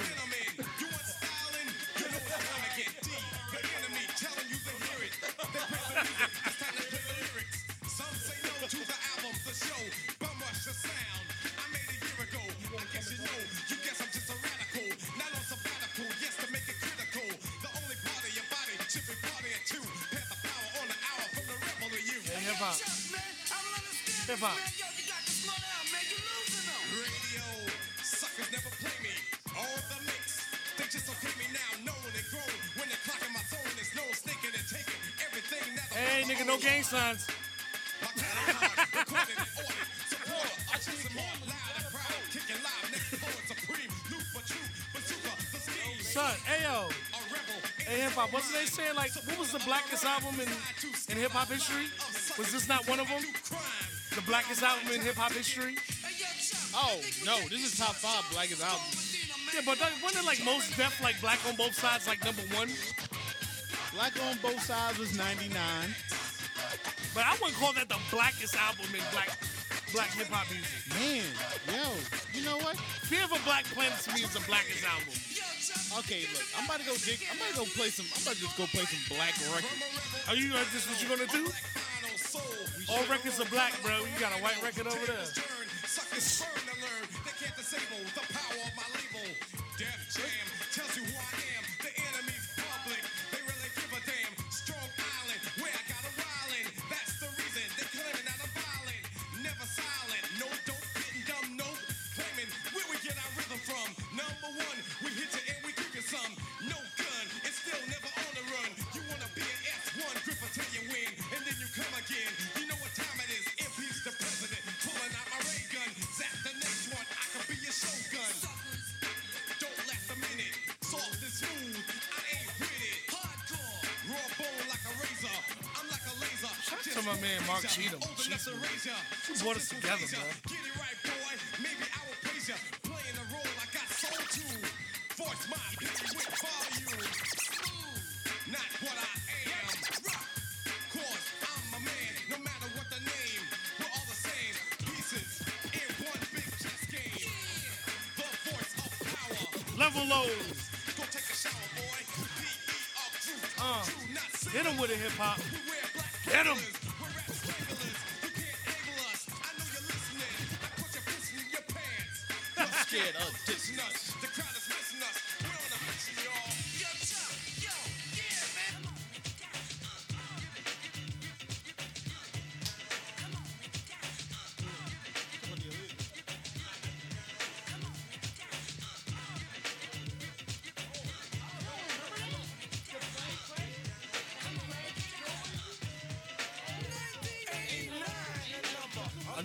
Hip hop. Radio suckers never play me. All the mix, they just okay me now. Knowing it grown when the clock in my zone is no sneaking and taking everything Hey, nigga, no gang signs. My catalog, recorded and ordered. Supporter, I choose them all loud and proud. Kicking live, next poet supreme. Loop for true, bazooka, the scheme. Son, hey yo. A rebel, Hey, hip hop, wasn't they saying like, what was the blackest album in, in hip hop history? Was this not one of them? The blackest album in hip hop history? Oh, no. This is top five blackest album. Yeah, but that, wasn't it like Mos Def, like black on both sides, like number one? Black on both sides was 99. But I wouldn't call that the blackest album in black black hip hop music. Man, yo, you know what? Fear of a Black Planet to me is the blackest album. Okay, look, I'm about to go dig. I'm about to go play some. I'm about to just go play some black records. Are you uh, this what you're gonna do? All records are black, bro. You got a white record over there. He brought us together, bro.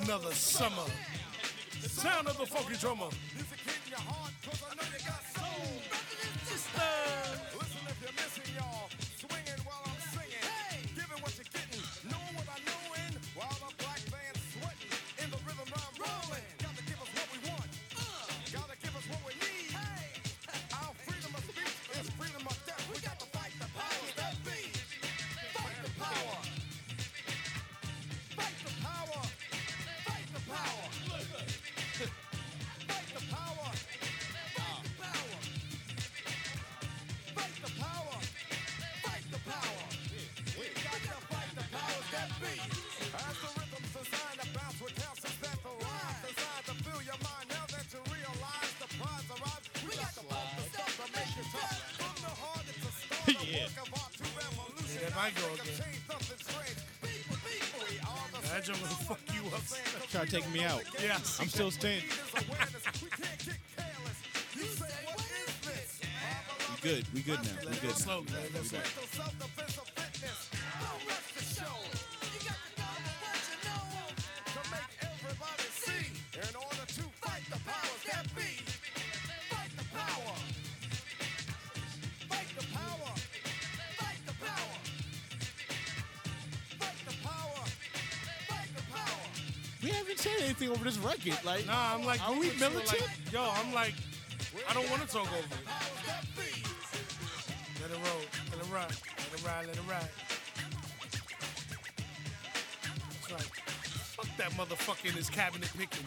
Another summer. Sound of the funky drummer. Music hitting your heart, cause I know you got soul. If Yeah. work of art to revolution. There I go again. Change something strange. People, people, we are the That jump will fuck you up. Try to take me out. Yes. I'm still standing. We good. We good now. We good now. Slow, man. We That's anything over this record. Like, Nah, I'm like, Are we moving to it, militant? Like, yo, I'm like, I don't want to talk over it. Let it roll. Let it ride. Let it ride. Let it ride. It's like, fuck that motherfucker in his cabinet picking.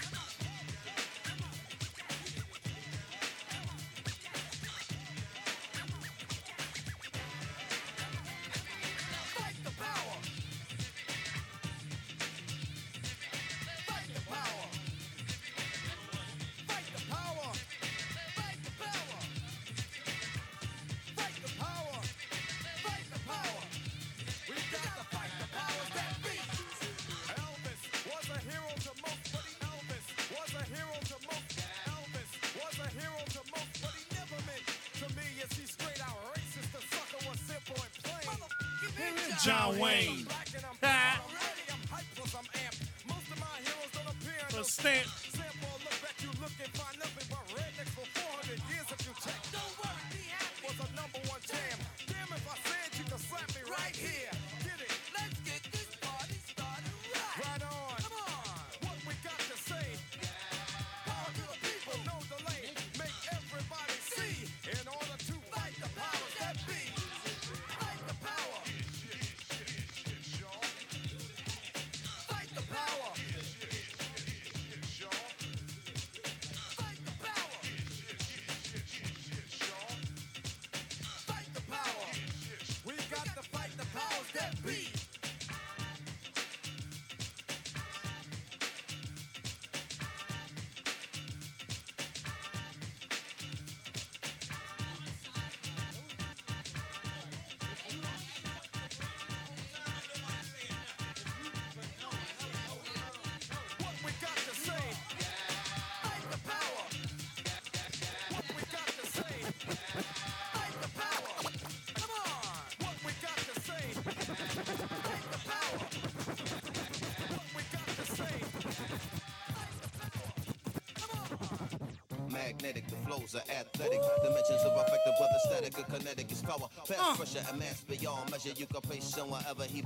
Flows are athletic. Dimensions are affected, whether static or kinetic is power. Past uh. pressure and mass beyond measure. You can place on wherever he.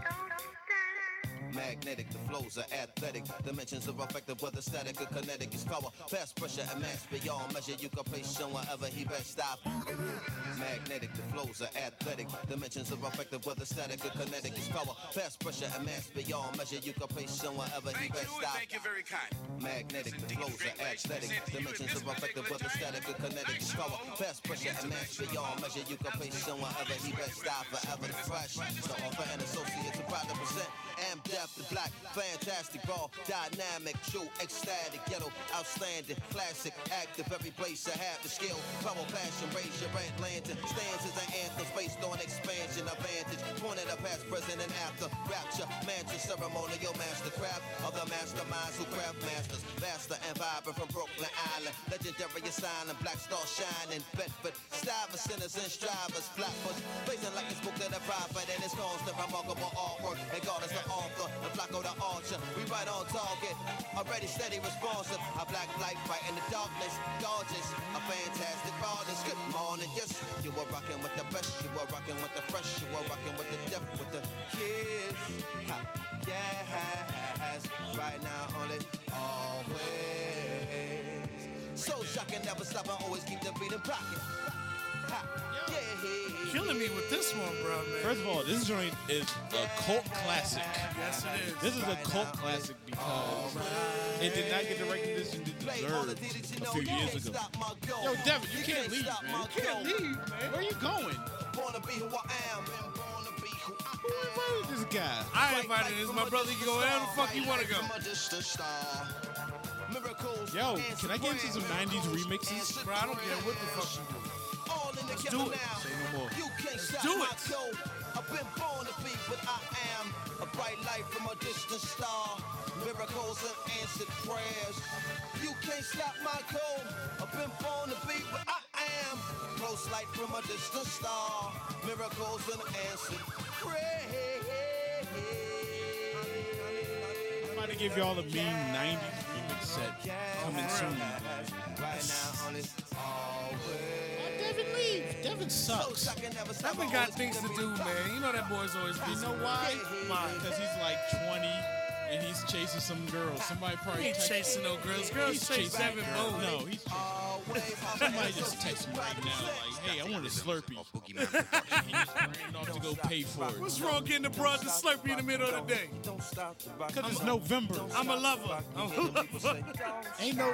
Magnetic, the flows are athletic. Dimensions of effective whether static or kinetic is power. Past pressure and mass beyond measure. You can place on wherever he best stop. Magnetic, the flows are athletic. Dimensions are affected, whether static or kinetic is power. Past pressure and mass beyond measure. You can place on wherever he best you, and stop. thank you very kind. Magnetic, the flows are athletic. Dimensions of particular whether static or kinetic is power. Past pressure and mass beyond measure. You can place on wherever he best stop. Forever the fresh. So offer and associates are proud to present. The black, fantastic, raw, dynamic, true, ecstatic, ghetto, outstanding, classic, active. Every place I have the skill, power, passion, raise your lantern. Stanzas and anthems based on expansion, advantage. Pointed at past, present, and after. Rapture, mantra, ceremonial mastercraft. Other masterminds who craft masters, master and vibrant from Brooklyn Island. Legendary asylum, black star shining. Bedford, Stivers, sinners and strivers. Flatbush, blazing like it's book of the prophet. And it's constant, remarkable artwork. And God is the author, Flacco the archer. We right on target, already steady, responsive. A black light right in the darkness. Gorgeous, a fantastic artist. Good morning, yes. You were rocking with the best, you were rocking with the fresh, you were rocking with the deaf, with the kids. Yes, right now only always. So shocking, never stop, I always keep the beat in pocket. Ha, yeah, Killing me with this one, bro, man. First of all, this joint is a cult classic. yes, it is. This is a cult classic because it did not get the recognition it deserved a few years ago. Yo, Devin, you can't leave, man. You can't leave, man. Where are you going? Born to be who I am, and born who invited this guy? I invited this. My brother can go wherever the fuck you want to go. Yo, can I get into some 90s remixes? Bro, I don't care what the fuck you do. Let's do it. Say no more. You can't stop do my it. I've been born to be, but I am a bright light from a distant star. Miracles and answered prayers. You can't stop my code. I've been born to be, but I am close light from a distant star. Miracles and answered prayers. I'm about to give y'all a mean 90s remix set coming soon. Right now on this always. Devin sucks. Devin got things to do, man. You know that boy's always busy. You know why? Why? Because he's like 20 and he's chasing some girls. Somebody probably He ain't chasing no girls. Girls He's chase chasing Devin girls. No, he's chasing. Somebody just text me right now, like, "Hey, I want a Slurpee." and he just ran off to go pay for it. What's wrong getting the broad to Slurpee in the middle of the day? Because it's November. I'm a lover. I'm a lover. Ain't no.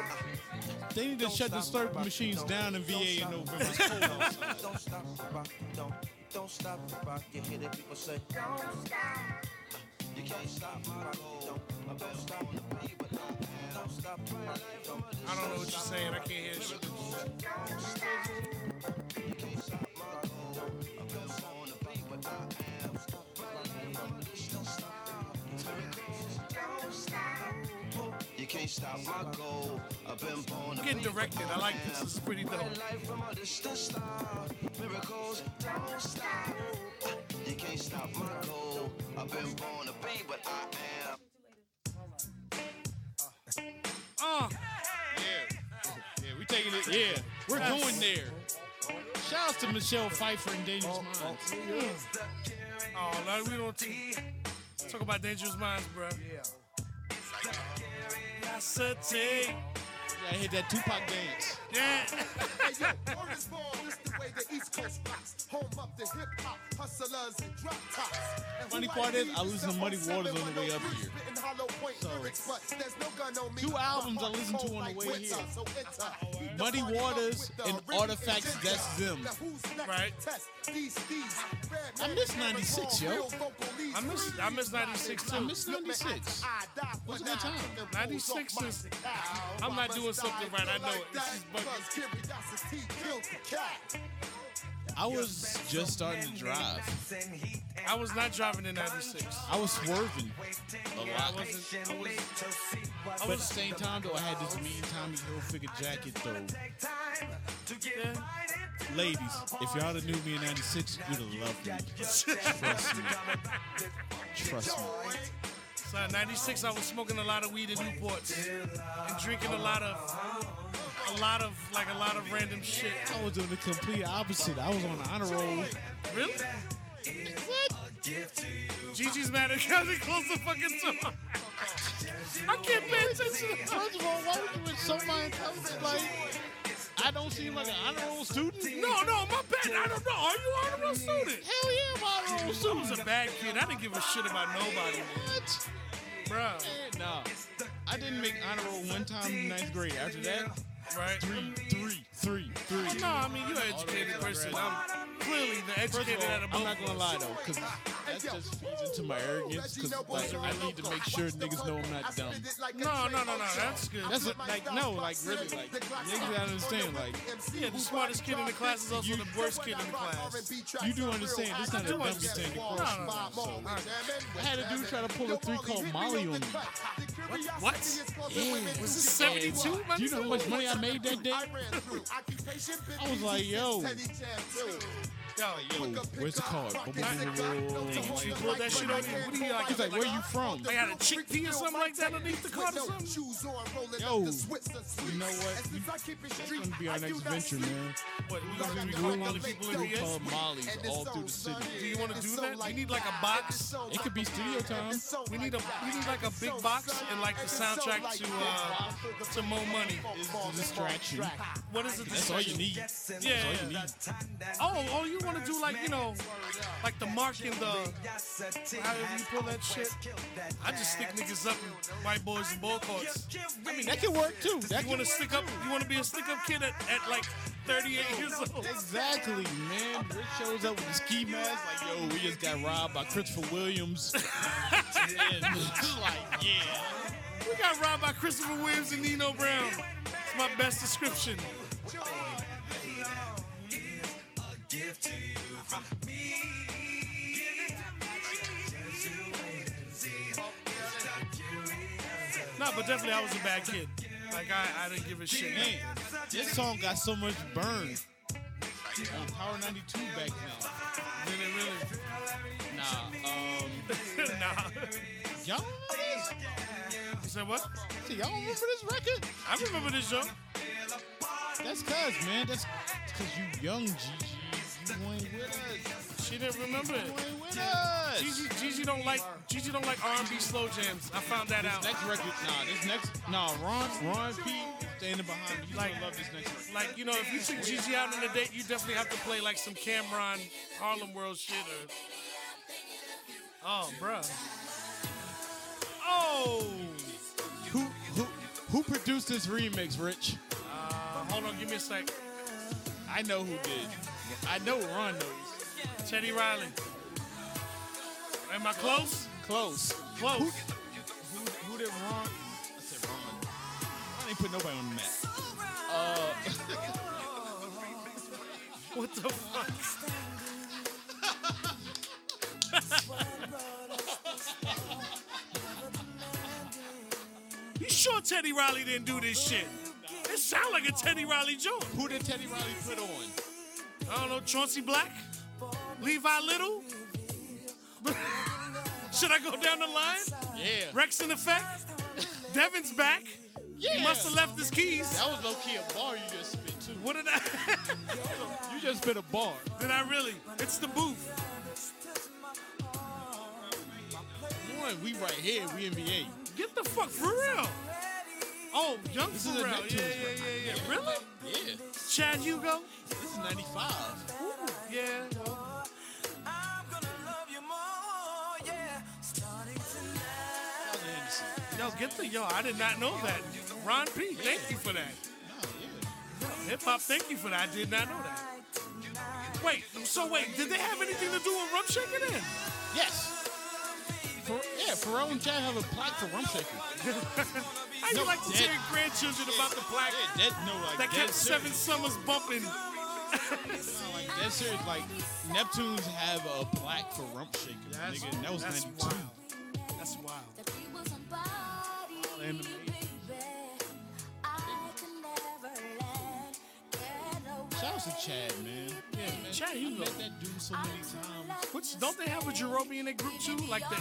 They need to shut the Slurpee machines down in VA in November. It's cold. Don't stop the rock, don't, don't stop the rock. You hear the people say, don't stop. You can't stop my don't, I don't stop the beat, but I don't stop my life. I don't know what you're saying. I can't hear. You can't stop my rock, don't, I don't stop the beat, but I am. You can't stop my goal. I've been born to Getting directed. I like this. This is pretty dope. life from a distant star. Miracles don't stop. You can't stop my goal. I've been born to be what I am. Uh, Yeah, yeah, we taking it. Yeah, we're going there. Shout out to Michelle Pfeiffer and Dangerous Minds. oh, no, we don't t- talk about Dangerous Minds, bro. That's thing. I hit that Tupac dance. Yeah. Hey, yo, word is born, this the way the East Coast rocks. Home of the hip hop hustlers and drop tops. And Funny part is, need I listen to Muddy Waters on the oh way up here. spitting hollow point So, lyrics, but there's no gun on me. two albums I heart listened to on the way here. so enter. Heat the Muddy Waters and Artifacts, that's them. Now who's next? Right. Test these thieves. Bad I man miss 96, yo. real vocal leads. I miss I miss 96 I too. miss 96. I What's a good time? 96 is- off my cigar. I'm not doing something right, I know it. Like This is that, bugging. 'cause curiosity killed the cat. I was just starting to drive. I was not driving in 96. I was swerving a Yeah, I wasn't. I was. But at the same time, though, I had this mean Tommy Hilfiger jacket, though. Yeah. Ladies, if y'all have knew me in 96, you'd have loved me. Trust me. Trust me. So in 96, I was smoking a lot of weed in Newports and drinking a lot of, a lot of, like a lot of random shit. I was doing the complete opposite. I was on the honor roll. Really? What? Gigi's mad because he close the fucking door. I can't pay attention. to First of all, why would you insult my intelligence? Like, I don't seem like an honor roll student. No, no, my bad. I don't know. Are you honor roll student? Hell yeah, I'm honor roll I student. was a bad kid. I didn't give a shit about nobody, What? bruh. Man, nah. I didn't make honor roll one time in ninth grade. After that, Right? three, three, three, three. Oh, no, I mean you're an educated person. I'm clearly the First of educated all, out of I'm not gonna lie though, because That just feeds into my arrogance because like I need to make sure niggas know I'm not dumb. No, no, no, no. That's good. That's it, like no, like really, like niggas gotta understand, like yeah, the smartest kid in the class is also the worst kid in the class. you do understand. This not a do dummy understand. thing to No, no, no. So I had a dude try to pull a three called Molly on me. What? Was this 72? Do you know how much money I made that day? I was like, yo, Yo, yo, where's the card? Boom, boom, boom, boom, you pulled that shit on you. What are you like? He's like, where you from? I got a chickpea or something like that underneath the card or something? Yo, you know what? We- That's gonna be our next venture, man. What, we gonna We're be calling be other people in doing VS? called Molly's all through the city. Do you want to do that? We need like a box. It could be studio time. We need a we need like a big box and like the soundtrack to uh to Mo Money. It's a distraction. What is it? That's all you need. Yeah. That's all you need. Oh, oh, you want to do like you know, like the mark in the however you pull that shit. I just stick niggas up in white boys and ball courts. I mean, that can work too. That You want to stick up? You want to be a stick up kid at, at like 38 years old? Exactly, man. Rich shows up with his ski mask, like, yo, we just got robbed by Christopher Williams. and like, yeah. We got robbed by Christopher Williams and Nino Brown. It's my best description. No, but definitely I was a bad kid. Like I, I didn't give a shit. Man, this song got so much burn on Power 92 back then. Really, really. Nah, um, nah. y'all, You said what? see, y'all remember this record? I remember this show. That's cuz, man. That's because you young Gigi. You ain't with us. She didn't remember You it. ain't with us. Gigi, Gigi don't like Gigi don't like R&B slow jams. I found that This out. next record, nah, this next, nah, Ron, Ron P, standing behind me. You Like- like, love this next record. Like you know, if you took Gigi out on a date, you definitely have to play like some Cameron Harlem World shit or. Oh, bruh. Oh. Who, who, who produced this remix, Rich? Uh, hold on, give me a sec. I know who did. I know Ron knows. Teddy Riley. Am I close? Close. Close. Who, who, who did Ron? I said Ron. Ron ain't put nobody on the map. Uh, what the fuck? you sure Teddy Riley didn't do this shit? Sound like a Teddy Riley joint. Who did Teddy Riley put on? I don't know, Chauncey Black? Levi Little? Should I go down the line? Yeah. Wreckx-N-Effect? Devin's back? yeah. He must have left his keys. That was low key a bar you just spit too. What did I? You just spit a bar. did I really? It's the booth. One, we right here. We in VA. Get the fuck for real. Oh, young This is Pharrell. Yeah, Neptunes yeah, yeah, yeah. Really? Yeah. Chad Hugo? This is 95. Ooh, Yeah. Yo, get the yo. I did not know that. Ron P. Thank you for that. Hip hop. Thank you for that. I did not know that. Wait. So wait. Did they have anything to do with Rump Shaker then? Yes. For, yeah, Pharrell and Chad have a plaque for Rump Shaker. How you No, like to tell your grandchildren about the plaque Yeah, dead, no, like that dead kept seven serious. summers bumping? No, like dead serious. Like Neptunes have a plaque for Rump Shaker, That's- nigga, and that was that's 92. wild. That's wild. And Shout out to Chad, man. Yeah, Man, Chad Hugo. met that dude so many times. Which don't they have a Jerome in their group too? Like the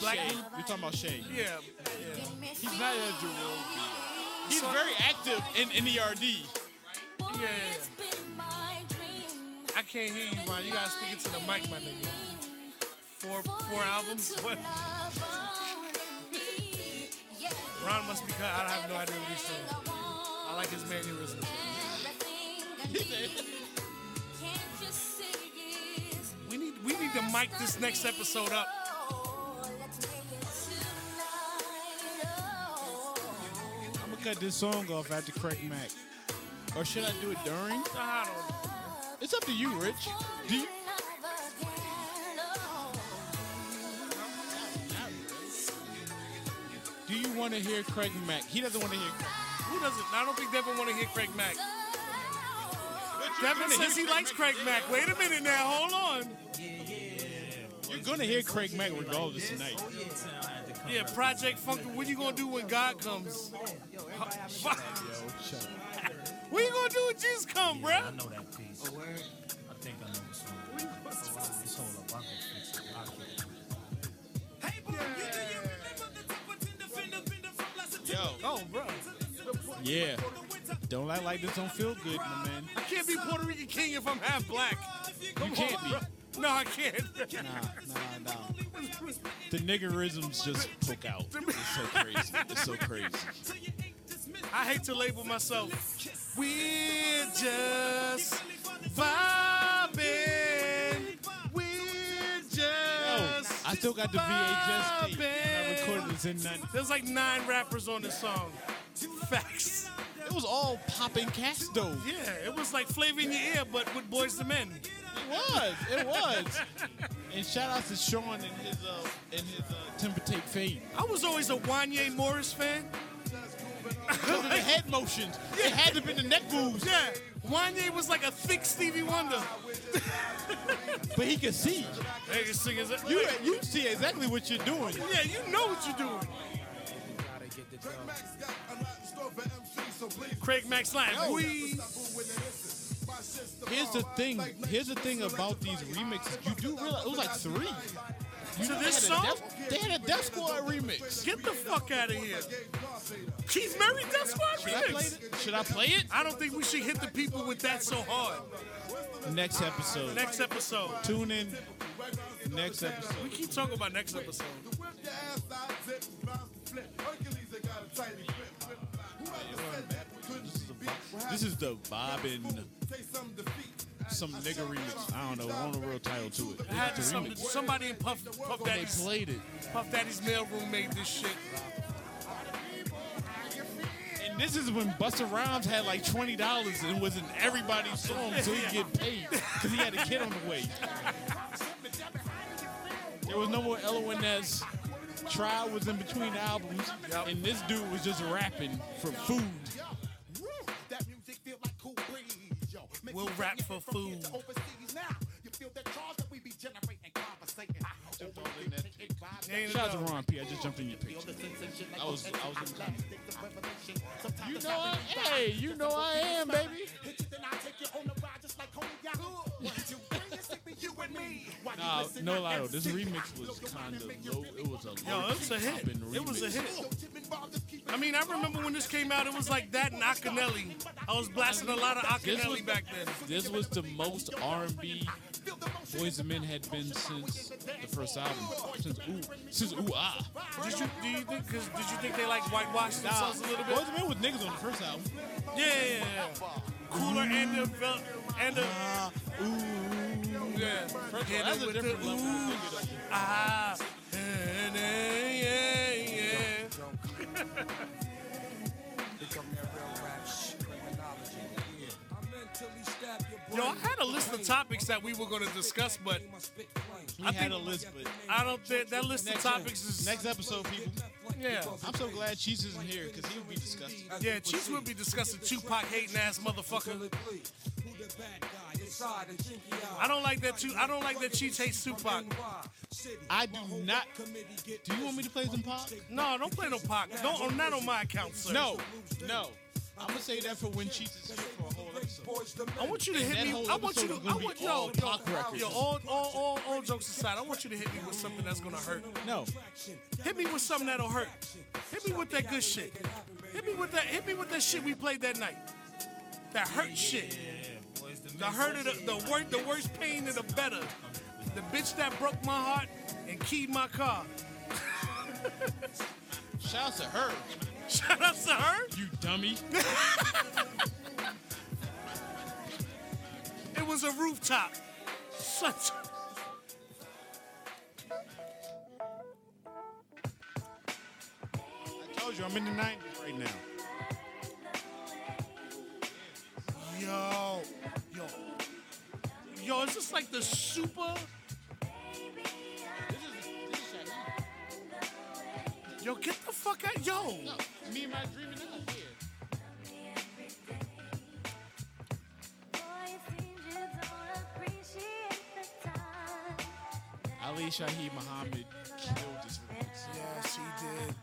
black Shay. dude? You're talking about Shay. Yeah, yeah. He's not a Jerome. He's very active in NERD. Yeah. I can't hear you, man. You gotta speak into the mic, my nigga. Four four albums? What? Ron must be cut. I don't have no idea what he's saying. I like his mannerisms. we need to mic this next episode up. I'm gonna cut this song off after Craig Mack. Or should I do it during? I don't know. It's up to you, Rich. Do you? Do you want to hear Craig Mack? He doesn't want to hear. Craig. Who doesn't? I don't think they want to hear Craig Mack. Devin says he likes Craig Mack. Wait a minute now. Hold on. You're gonna hear Craig Mack regardless tonight. Yeah, Project Funk. What you gonna do when God comes? What you gonna do when Jesus come, bro? I know that piece. I think I know the song. Just hold up, I'll fix it. I'll keep it. Hey, boy, you do you remember the top of ten defender, defender from Blessed Yo, Oh, bro. Yeah. Don't act like this don't feel good, my man. I can't be Puerto Rican king if I'm half black. You can't be. No, I can't. Nah, nah, nah. The niggerisms just poke out. It's so crazy. It's so crazy. I hate to label myself. We're just vibing. We're just. Yo, I still got the VHS tape. I recorded this in that. There's like nine rappers on this song. Facts. It was all popping cats though. Yeah, it was like flavor in your ear, but with boys to men. It was. It was. and shout out to Sean and his uh and his uh, temper take fade. I was always a Wanya Morris fan. Because of the head motions. It had to be the neck moves. Yeah, Wanye was like a thick Stevie Wonder. But he could see. Hey, this thing is You you see exactly what you're doing. yeah, you know what you're doing. Craig Mack's Line. We Here's the thing. Here's the thing about these remixes. You do realize it was like three. You To know this they had song? Def- they had a Def Squad remix. get the fuck out of here. Keith Murray Def Squad Should I play remix. it? Should I play it? I don't think we should hit the people with that so hard. Next episode. Next episode. Tune in. Next episode. We keep talking about next episode. This is the bobbin some nigga remix. I don't know. I want a real title to it. I had some, somebody in Puff, Puff Daddy's played it. Puff Daddy's mailroom made this shit. And this is when Busta Rhymes had like twenty dollars and it was in everybody's song, so he get paid because he had a kid on the way. There was no more LONS. Trial was in between albums, Yep. and this dude was just rapping for food. We'll rap for food. Shout out to Ron P. I just jumped in your picture. I was, I was in You know I, hey, you know I am, baby. Nah, no lie this remix was kind of low. It was a Yo, it was a hit. It was a hit. I mean, I remember when this came out, it was like that and Akinyele. I was blasting a lot of Akinyele back then. This was the most R&B Boys and Men had been since the first album. Since Ooh, since Ooh Ah. Did you do you think? Cause did you think they like whitewashed themselves a little bit? Boys and Men was niggas on the first album. Yeah, yeah, yeah. Cooler and the vel- and the yeah. Hit That's a different the level. ooh, ah, and, yeah, yeah. Yo, I had a list of topics that we were going to discuss, but We I had think- a list, but I don't think that list of topics is next episode, people. yeah. I'm so glad Cheese isn't here because he would be disgusting. Yeah, Cheese will be discussing Tupac hating ass motherfucker. I don't like that. Tu- I don't like that Cheese hates Tupac. I do not. Do you want me to play some pop? No, don't play no Pac. Don't, not on my account, sir. No, no. I'm gonna say that for when Cheese is here for a whole episode. I want you to hit me. I want you to. I want yo, all yo, yo, all, all, all, all jokes aside, I want you to hit me with something that's gonna hurt. No, Hit me with something that'll hurt. Hit me with that good shit. Hit me with that. Hit me with that shit we played that night. That hurt shit. The hurt of the, the worst, the worst pain and the better. The bitch that broke my heart and keyed my car. shout out to her, Shout out to her. you dummy. It was a rooftop. Such. I told you I'm in the 90s right now. Yo, yo, yo! Is this like the super? Yo, get the fuck out. Yo. Me and my dreaming out here. Ali Shaheed Muhammad killed this remix. Yes, he did.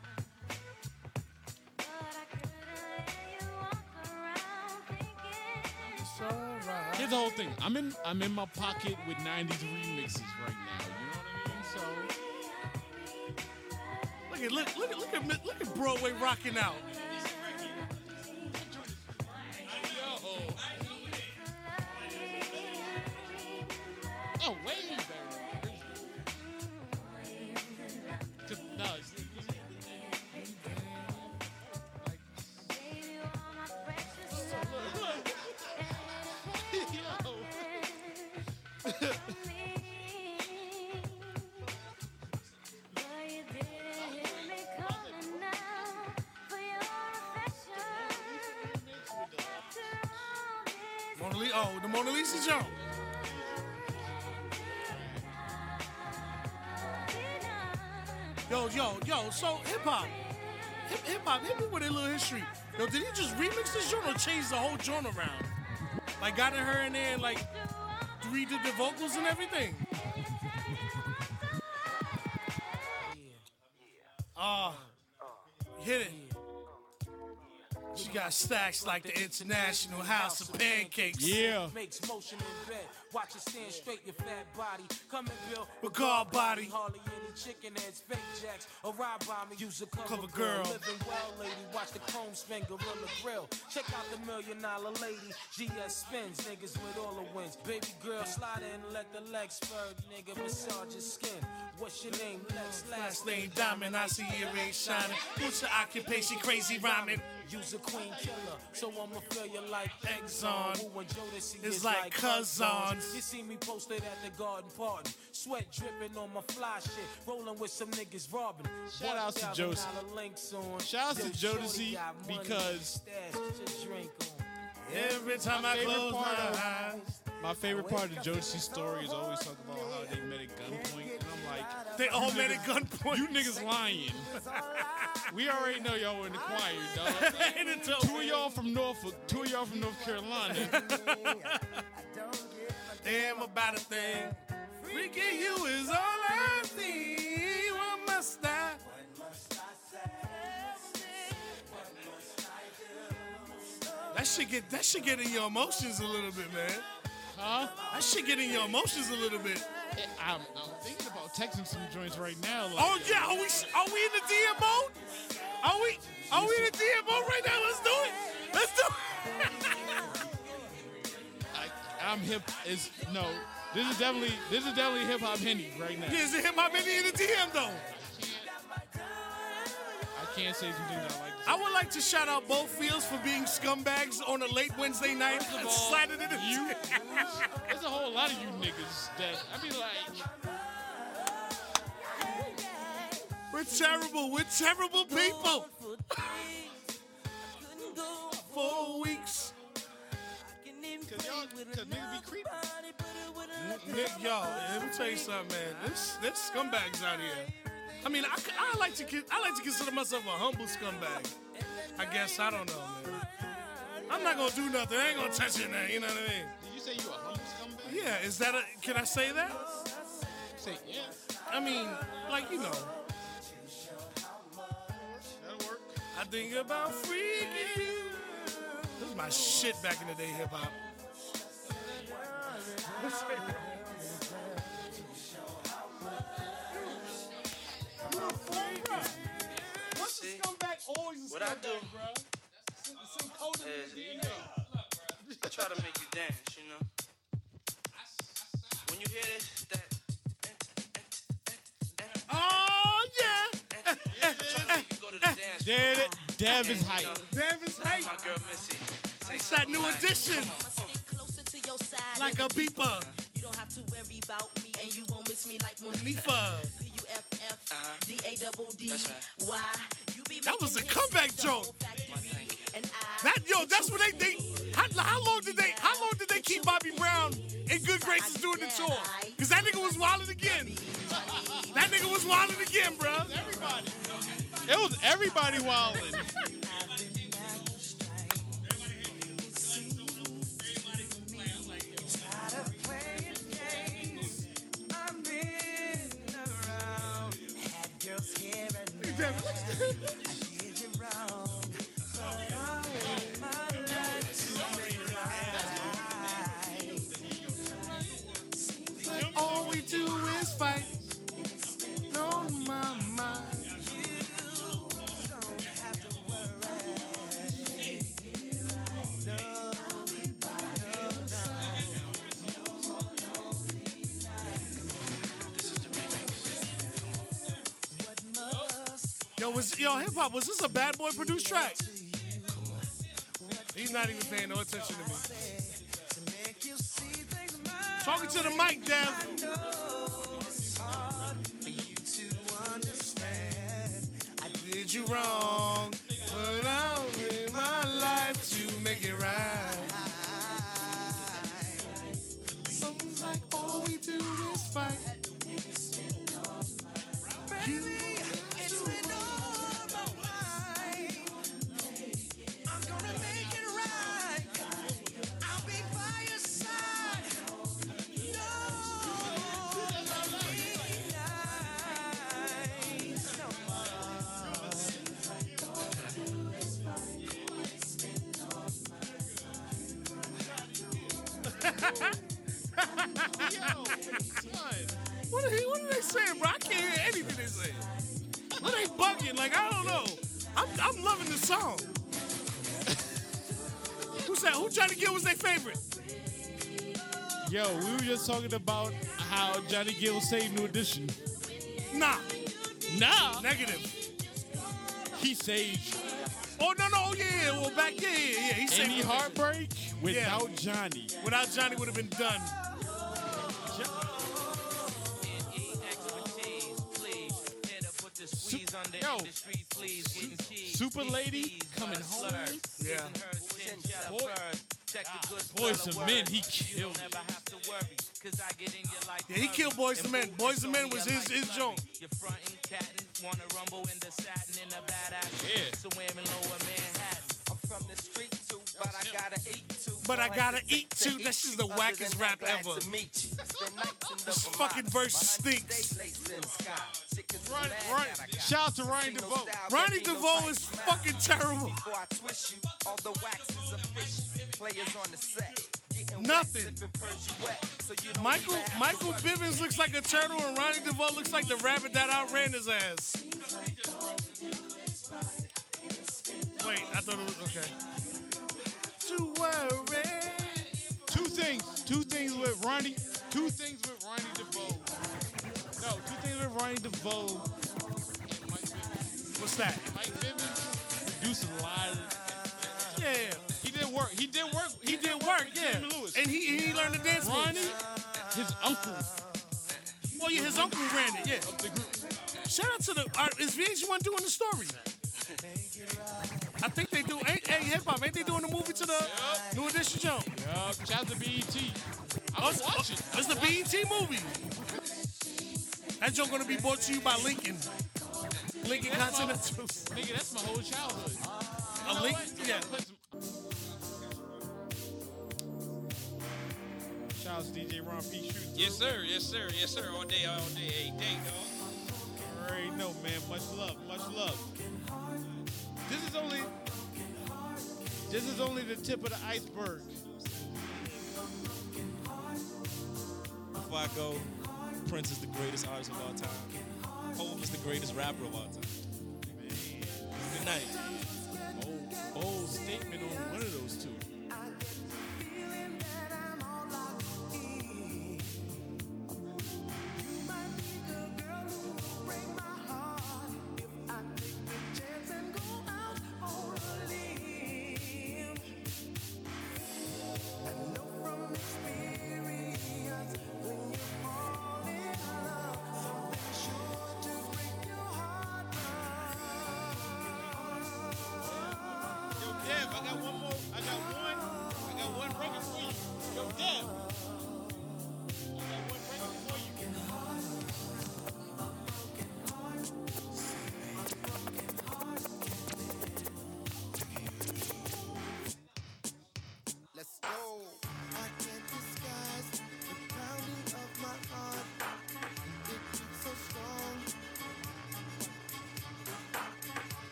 Here's the whole thing. I'm in I'm in my pocket with 90s remixes right now. You know what I mean? Look at look look at look at look at Broadway rocking out. Oh, way Mona Lisa jump. Yo, yo, yo. So hip hop, hip hop. Hit me with a little history. Yo, did he just remix this joint or change the whole joint around? Like got her in there and like redid the vocals and everything. Ah, hit it. She got stacks like the International House of Pancakes. yeah. Makes motion in bed. Watch it stand straight, your fat body. Come and build With guard body. Hardly any chicken heads, fake jacks. Arrive by me, use a cover, Cover girl. Living well, lady. Watch the chrome spin, gorilla grill. Check out the million dollar lady. GS spins, niggas with all the wins. Baby girl, slide in, let the legs spur, nigga. Massage your skin. What's your name? Lex, Last name Diamond, I see your ring shining. What's your occupation? Crazy rhyming. Use a queen killer, so I'ma feel you like Exxon. Who and Jodeci It's is like cousins. You see me posted at the garden party, sweat dripping on my fly shit, rolling with some niggas robbing. Shout out to $1,000 Jodeci. links. Shout out to Yo, Jodeci got money in because- the stash to drink on. Every time I close my eyes, My favorite part of Jodeci's story is always talk about how they met at gunpoint, and I'm like, they all met at gunpoint. you niggas lying. we already know y'all were in the choir, dog. Dope? Two of y'all from Norfolk, two of y'all from North Carolina. Damn about a thing. Freaking you is all I see. What must I? That should get that should get in your emotions a little bit, man. Huh? That should get in your emotions a little bit. I'm, I'm thinking about texting some joints right now. Like, Oh yeah, are we are we in the DM mode? Are we are we in the DM mode right now? Let's do it. Let's do it. I, I'm hip. Is no. This is definitely this is definitely hip hop Henny right now. Yeah, is it hip hop indie in the DM though? I can't say some things I like. I would like to shout out both fields for being scumbags on a late Wednesday night. First of all, you, there's a whole lot of you niggas that I be like, We're terrible. We're terrible people. Four weeks. cause y'all, cause niggas be creeping. Nick, yo, let me tell you something, man. This this scumbags out here. I mean, I, I like to I like to consider myself a humble scumbag. I guess I don't know, man. I'm not gonna do nothing. I ain't gonna touch it now. You know what I mean? Did you say you a humble scumbag? Yeah. Is that a? Can I say that? Say yeah. I mean, like you know. I think about freaking you. This is my shit back in the day, hip hop. always a What I do scumbag, bro? is I try to make you dance, you know. When you hear this, that. Oh yeah. You go to the dance. Dead, Dev is hype. My girl Missy. It's that new edition. Closer to your side. Like a beeper. You don't have to worry about me, and you won't miss me like Nifa. P-U-F-F, D-A-double-D. Why? You be That was a comeback joke. so factory, And I That yo, that's what they they. How, how long did they? How long did they keep Bobby Brown in good graces doing the tour? Cause that nigga was wilding again. That nigga was wilding again, bro. Everybody. It was everybody wilding. Yo hip hop? Was this a bad boy produced track? He's not even paying no attention to me. Talking to the mic, Dev. I did you wrong, we were just talking about how Johnny Gill saved New Edition. Nah. Nah. Negative. He saved Oh, no, no. Oh, yeah, yeah. Well, back, yeah, yeah, yeah. He said any heartbreak without Johnny. Without Johnny would have been done. Yo, Super Lady coming home. Yeah. Boy, Boys to Men, he killed it. Yeah, he killed Boys to Men. Boys to Men was his, his joint. But I gotta eat too. This is the wackest rap ever. This fucking verse stinks. Run, run. Shout out to Ryan DeVoe. Ronnie DeVoe is fucking terrible. Nothing. Michael Michael Bivins looks like a turtle, and Ronnie DeVoe looks like the rabbit that outran his ass. Wait, I thought it was okay. To worry. Two things. Two things with Ronnie. Two things with Ronnie DeVoe. No, two things with Ronnie DeVoe. What's that? Mike Bivins produced a lot. Of, Yeah, he did work. He did work. he did work. Yeah, Lewis. and he he learned to dance. Ronnie, moves. his uncle. Well, yeah, his uncle ran it. Yeah. Of the group. Shout out to the. Uh, is VH1 doing the story? I think they do. Ain't, hey, hip hop, ain't they doing the movie to the New Edition show? Yup. Shout out to BET. I Oh, was it's, watching. oh, it's the BET movie. That joke gonna be brought to you by Lincoln. Lincoln That's my- Nigga, that's my whole childhood. A link, yeah. Shout out to DJ Ron P. Shoot. Yes, sir. Yes, sir. Yes, sir. All day, all day, every day, dog. Already know, man. Much love. Much love. This is only. This is only the tip of the iceberg. Before go, Prince is the greatest artist of all time. Hov is the greatest rapper of all time. Good night. Bold statement on one of those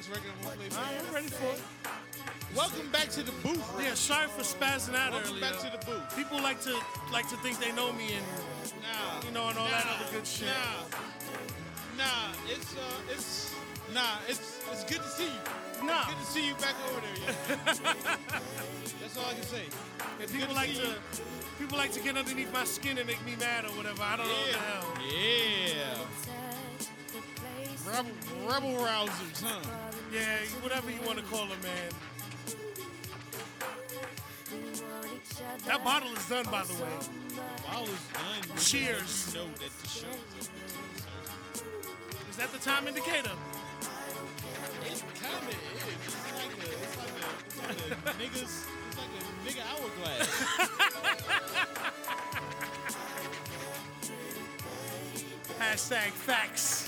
next record I'm gonna play All right. I'm ready for it. Welcome back to the booth. Yeah, sorry for spazzing out Welcome earlier. Welcome back to the booth. People like to like to think they know me and Nah, you know and all that other good shit. Nah, nah, it's uh, it's nah, it's it's good to see you. Nah. good to see you back over there. Yeah. That's all I can say. It's people like to people like to get underneath my skin and make me mad or whatever. I don't know what the hell. Yeah. Rebel, rebel rousers, huh? Yeah, whatever you want to call them, man. That bottle is done, by the way. Bottle is done. Cheers. You know that the show is Is that the time indicator? It kind of is. It's like a, it's like a, it's like a niggas, it's like a nigga hourglass. Hashtag facts.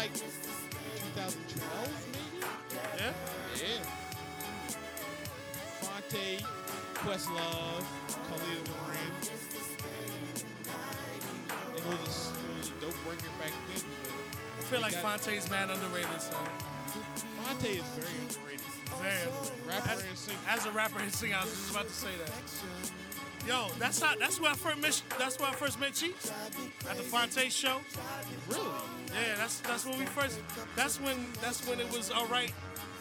Like 2012, maybe. Yeah. Yeah. Phonte, Questlove, Khalil Moran. It was, a, it was a dope record back then. I feel like Phonte's mad underrated, son. Phonte is very underrated. Very Rapper as, and singer. as a rapper and singer, I was just about to say that. Yo, that's how. That's where I first met. That's where I first met Cheeks at the Phonte show. Really? Yeah, that's that's when we first. That's when that's when it was all right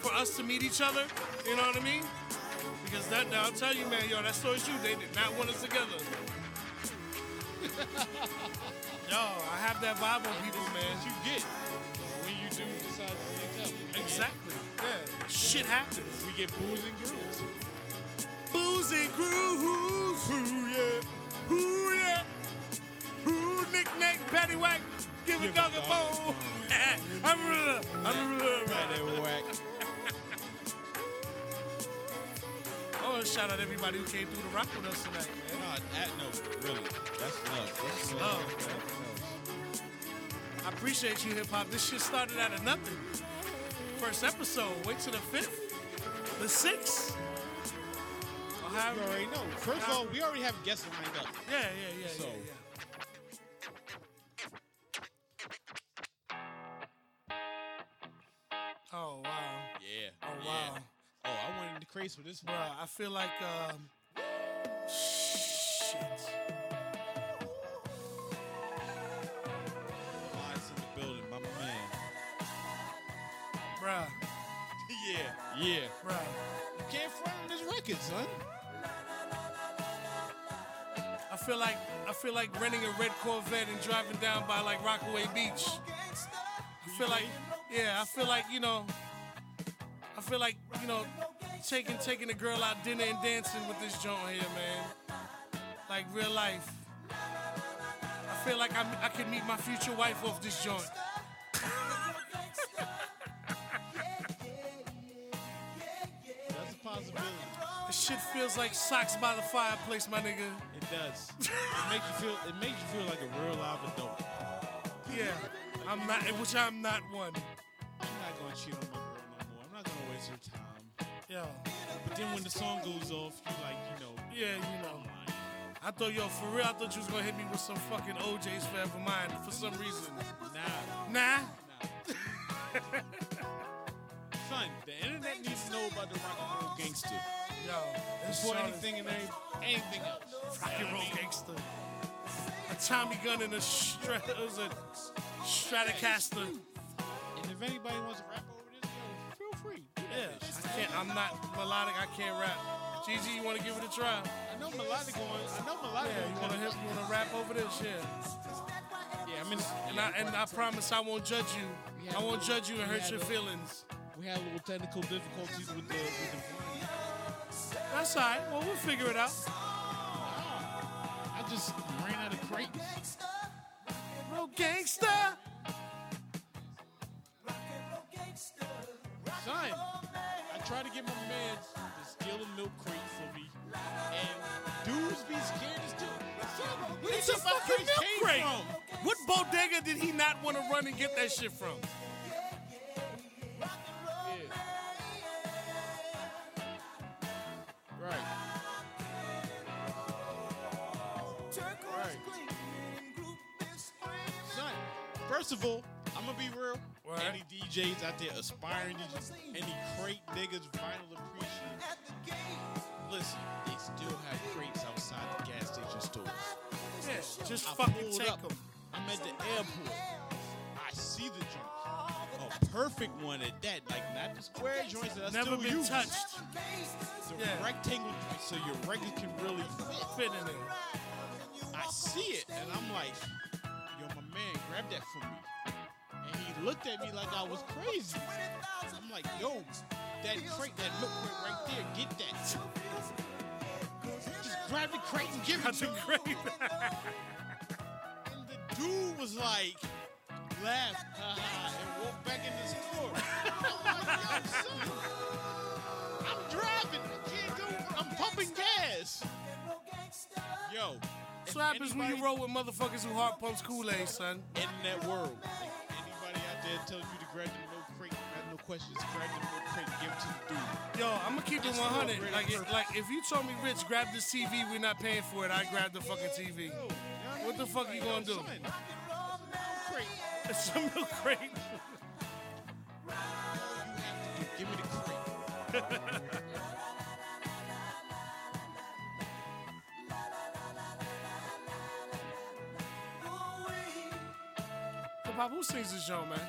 for us to meet each other. You know what I mean? Because that I'll tell you, man, yo, that story's true. They did not want us together. yo, I have that vibe on people, man. you get when you do decide to link up. Exactly. Yeah. Shit happens. We get booze and grooves. Booze and grooves. Ooh yeah. Ooh yeah. Ooh knick-knack, paddywhack. Give a dog a bone. I'm real. I'm real. Right there, whack. I want to shout out everybody who came through the rock with us tonight, man. Nah, that, no, really. That's love. That's Love, love. I appreciate you, hip hop. This shit started out of nothing. First episode. Wait till the fifth, the sixth. You already know. First of all, we already have guests lined up. Yeah, yeah, yeah, So- yeah, yeah. Oh wow. Yeah. Oh yeah. wow. Oh, I went into craze for this one. Bruh, I feel like um shit. In the building, my man. Bruh, yeah. Yeah. bruh. You can't front on this record, son. I feel like I feel like renting a red Corvette and driving down by like Rockaway Beach. I feel like yeah, I feel like, you know, I feel like, you know, taking taking a girl out dinner and dancing with this joint here, man. Like real life. I feel like I'm, I could meet my future wife off this joint. That's a possibility. This shit feels like socks by the fireplace, my nigga. It does. it makes you feel. It makes you feel like a real live adult. Yeah, I'm not, which I'm not one. I'm not gonna cheat on my girl no more. I'm not gonna waste her time. Yeah. But then when the song goes off, you like, you know, yeah, you know. I thought, yo, for real, I thought you was gonna hit me with some fucking O'Jays Forever Mine for some reason. Nah. nah. Nah. Son, the internet needs to know about the rock and roll gangster Yo, this before anything and every- anything else. rock and roll gangster. A Tommy gun and a stra- it was a Stratocaster. And if anybody wants to rap over this, yo, feel free. Yeah. I can't. I'm not melodic. I can't rap. Gigi, you want to give it a try? I know melodic going. I know melodic Yeah, you want to you want to rap over this? Yeah. Yeah, I mean, And I and I promise I won't judge you. I won't judge you and hurt your feelings. we had a little technical difficulties with the with the volume. That's all right. Well, we'll figure it out. I just ran out of crates. Real gangster. Son, I tried to get my man to steal a milk crate for me, and dudes be scared as to. Where It's the fucking milk crate. from? What bodega did he not want to run and get that shit from? First of all, I'm gonna be real. Right. Any DJs out there aspiring DJs, any crate niggas, vinyl appreciation. Listen, they still have crates outside the gas station stores. Yeah, just I fucking pulled take them. I'm at the airport. I see the joint. A perfect one at that. Like not the square joints that I Never still been use. touched. The Yeah. rectangle so your record can really fit. Fit in there. I see it and I'm like, yo, my man, grab that for me. And he looked at me like I was crazy. I'm like, yo, that crate, that milk crate right there, get that. Just grab the crate and give it to me. and the dude was like, laughed, haha, and walked back in the store. I'm like, yo, son, I'm driving. I can't do I'm pumping gas. Yo. That's what happens when you roll with motherfuckers who heart pumps Kool-Aid, son. In that world. Anybody out there tells you to grab the milk crate, have no questions, grab the milk crate, give it to the dude. Yo, I'm gonna keep it 100. real Like, it, like if you told me, Rich, grab this TV, we're not paying for it. I grab the fucking TV. What the fuck you gonna do? It's a milk crate. Give me the crate. who sings this show, man?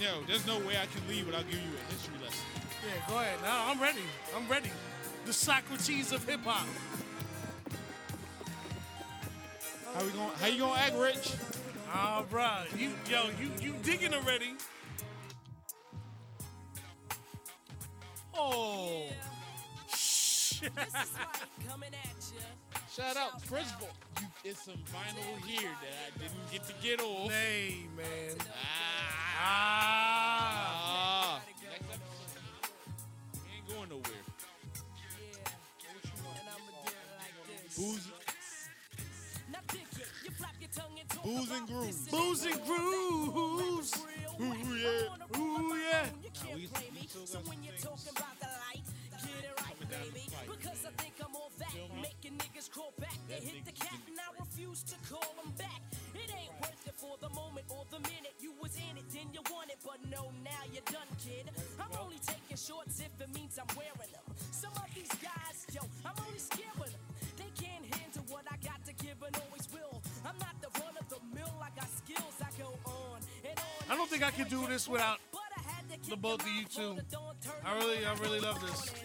No, there's no way I can leave without giving you a history lesson. Yeah, go ahead. Now I'm ready. I'm ready. The Socrates of hip hop. How we going? How you gonna act, Rich? Oh, bro. You, yo, you, you digging already? Oh. Shit. Shout out, first of all, you, it's some vinyl here that I didn't get to get off. Hey, man. Ah. Ah. Next episode. Ain't going nowhere. Booze. Booze and grooves. Booze and grooves. I don't think I could do this without the both of you two. I really, I really love this.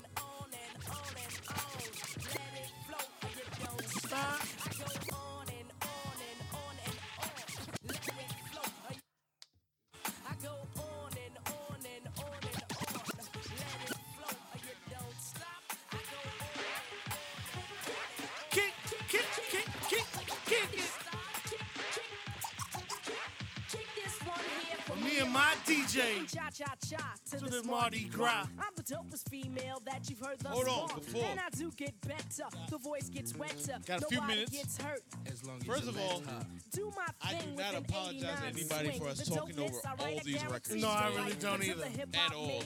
DJ Cha cha cha to, to the, the Mardi Gras. I'm the dopest female that you've heard thus Hold on, far. before- And I do get better. The voice gets wetter. Got a few Nobody minutes. gets hurt. As long as First of all. Do my I do not apologize to anybody swing. for us talking over all these records. No, I really don't either. At all.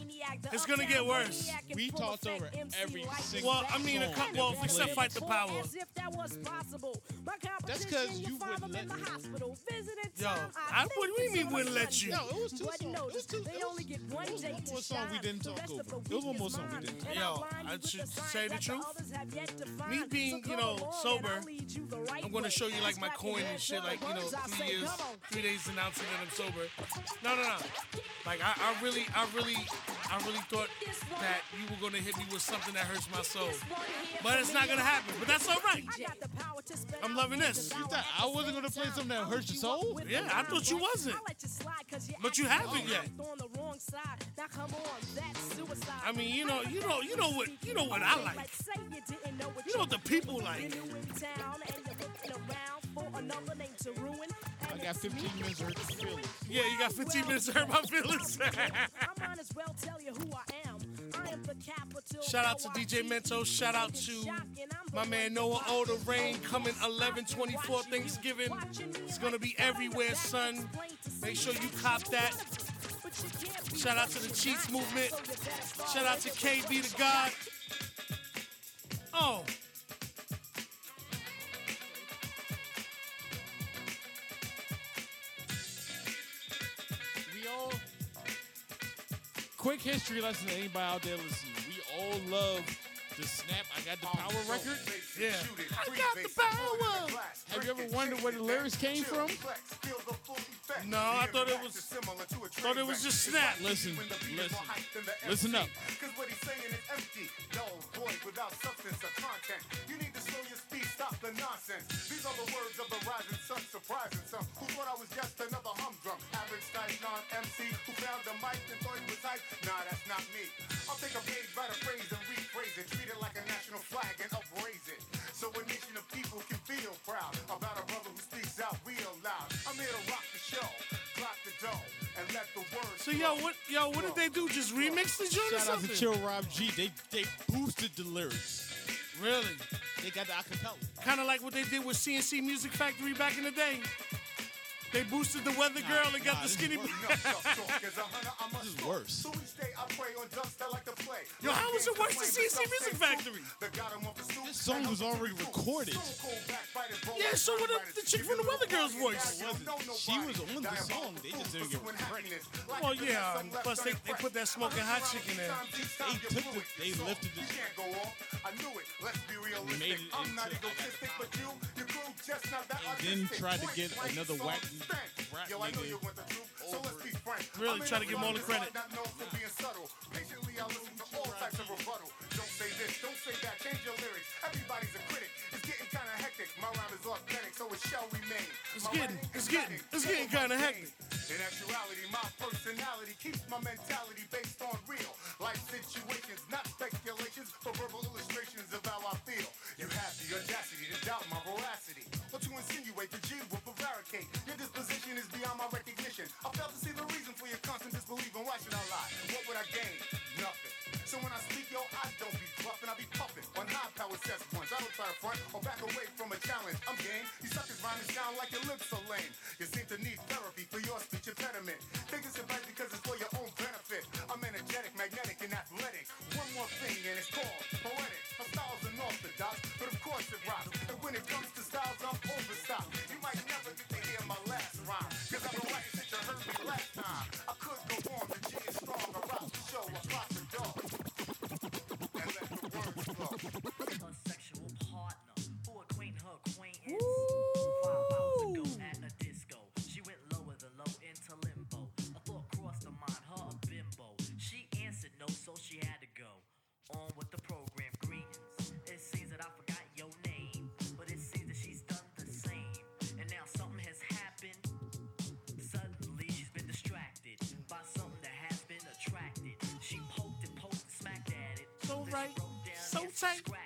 It's gonna get worse. We talked over every single Well, I mean, a couple, well, we except. Fight the Power. As if that was possible. My 'cause competition, you you wouldn't let me. hospital. Yo, time, I- what do you mean wouldn't let you? No, it was two But songs. Notice, It was two- They it was- only get it one was day one to more song we didn't talk rest of over. the It was week one more song we didn't And Yo, I'll blind I you with should say the truth. others have yet to Me being, you know, sober, I'll lead you the right I'm gonna show you like my coin and shit, like you know, words I three say. years, three days announcing that I'm sober. No, no, no. Like I, I really, I really, I really thought that you were gonna hit me with something that hurts my soul, but it's not gonna happen. But that's all right. I got the power to spend I'm loving this. You thought I wasn't gonna play something that hurts your soul? Yeah, I thought you wasn't. But you haven't yet. On the wrong side. Now come on, that's suicide. I mean, you know, you know, you know what, you know what I like. You know what You know what the people like. You're new in town and you're looking around for another name to ruin. I got 15 minutes to hurt your feelings. Yeah, you got 15 minutes to hurt my feelings. I might as well tell you who I am. I am the capital. Shout out to DJ Mento. Shout out to my man Noah O. The Rain coming 11 24 Thanksgiving. It's going to be everywhere, son. Make sure you cop that. Shout out to the Cheats Movement. Shout out to KB the God. Oh. We all. Quick history lesson to anybody out there listening. We all love the Snap I Got the Power record. Yeah. I got the power. Have you ever wondered where the lyrics came from? No, I thought it was thought it was just Snap. Listen, listen, listen up. Cause what he's saying is empty, dull, void, without substance or content. You need to slow your speed, stop the nonsense. These are the words of the rising sun, surprising some who thought I was just another humdrum. Average type non-MC who found the mic and thought he was hype. Nah, that's not me. I'll take a page, write a phrase and rephrase it, treat it like a national flag and upraise it. So a nation of people can feel proud about a brother who speaks out real loud. I'm here to rock the show, clock the dough, and let the words. So yo, what yo, what did they do? Just remix the joint or Shout out to? Chill Rob G. They they boosted the lyrics. Really? They got the acapella. Kind of like what they did with C+C Music Factory back in the day. They boosted the Weather Girl and got nah, the skinny. is This is worse. So each day I pray on ducks that like to play. Yo, how was it worse than C+C Music Factory? Song was already recorded. Yeah, so what the, the chick from the Weather Girl's voice? She was on the song. They just didn't get credit. Well, yeah. um, Plus, they, they put that smoking hot chick in there. They took the, they lifted the I knew it. Let's be realistic. made it I'm not into- egotistic, but you, your crew just not that and then tried to get another whack rap Yo, I know nigga you want the truth, so let's be frank. Really try to give him all the credit. so I'm not known for being subtle. Patiently, I listen to all types of rebuttal. Don't say this, don't say that, change your lyrics. Everybody's a critic. It's getting kind of hectic. My rhyme is authentic, so it shall remain. It's My getting, it's getting, it's getting kind of hectic. in actuality, my personality keeps my mentality based on real life situations, not speculations, but verbal illustrations of how I feel. You have the audacity to doubt my veracity, or to insinuate the G will prevaricate. Your disposition is beyond my recognition. I fail to see the reason for your constant disbelief, and why should I lie? What would I gain? Nothing. So when I speak, yo, I don't be bluffing, I be puffing on high power cess points. I don't try to front or back away from a challenge. I'm game. You suck suckers rhyming sound like your lips are lame. You seem to need therapy for your speech impediment. Take this advice because it's for your own benefit. I'm energetic, magnetic, and athletic. One more thing, and it's called poetic. My style's unorthodox, but of course it rocks. And when it comes to styles, I'm overstocked. You might never get to hear my last rhyme. Cause I've Her sexual partner, who acquaint her acquaintance. Five down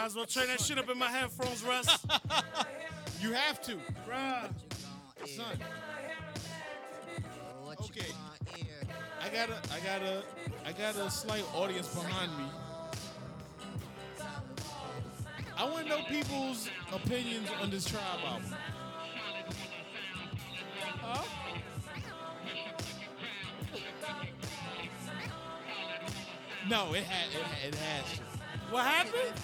Might as well turn that shit up in my headphones, Russ. You have to. Bruh. Son. Okay. I got a, I got a, I got a slight audience behind me. I want to know people's opinions on this Tribe album. Huh? No, it had, it, it has. What happened?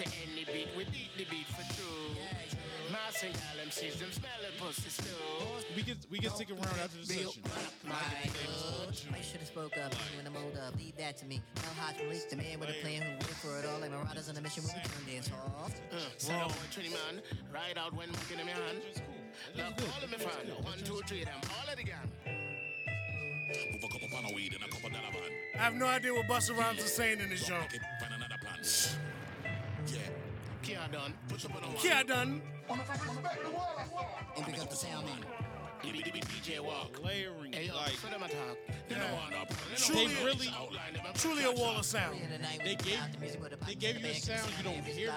To any beat, we beat the beat for true. Mass and gal MCs, them smell the pussy stew. We can we can stick around after the session. I should have spoke up when I'm old up. Leave that to me. Now hot release the man with a plan who went for it all like marauders on a mission when we turn dance off. Uh, Set up with 20 man, ride out when mucking in my hand. Love all of me fan, one, two, three, them, all of the gang. Move a couple pound of weed and a couple dollar van. I have no idea what Busta Rhymes is saying in this joint. Kia done, put up on a one. Kia done. And pick up the sound man. Dibby dibby DJ walk. Layering, Hey, yo, like for them attack. They don't want up. Truly, They really- truly a wall of sound. They gave they gave you a sound you don't hear.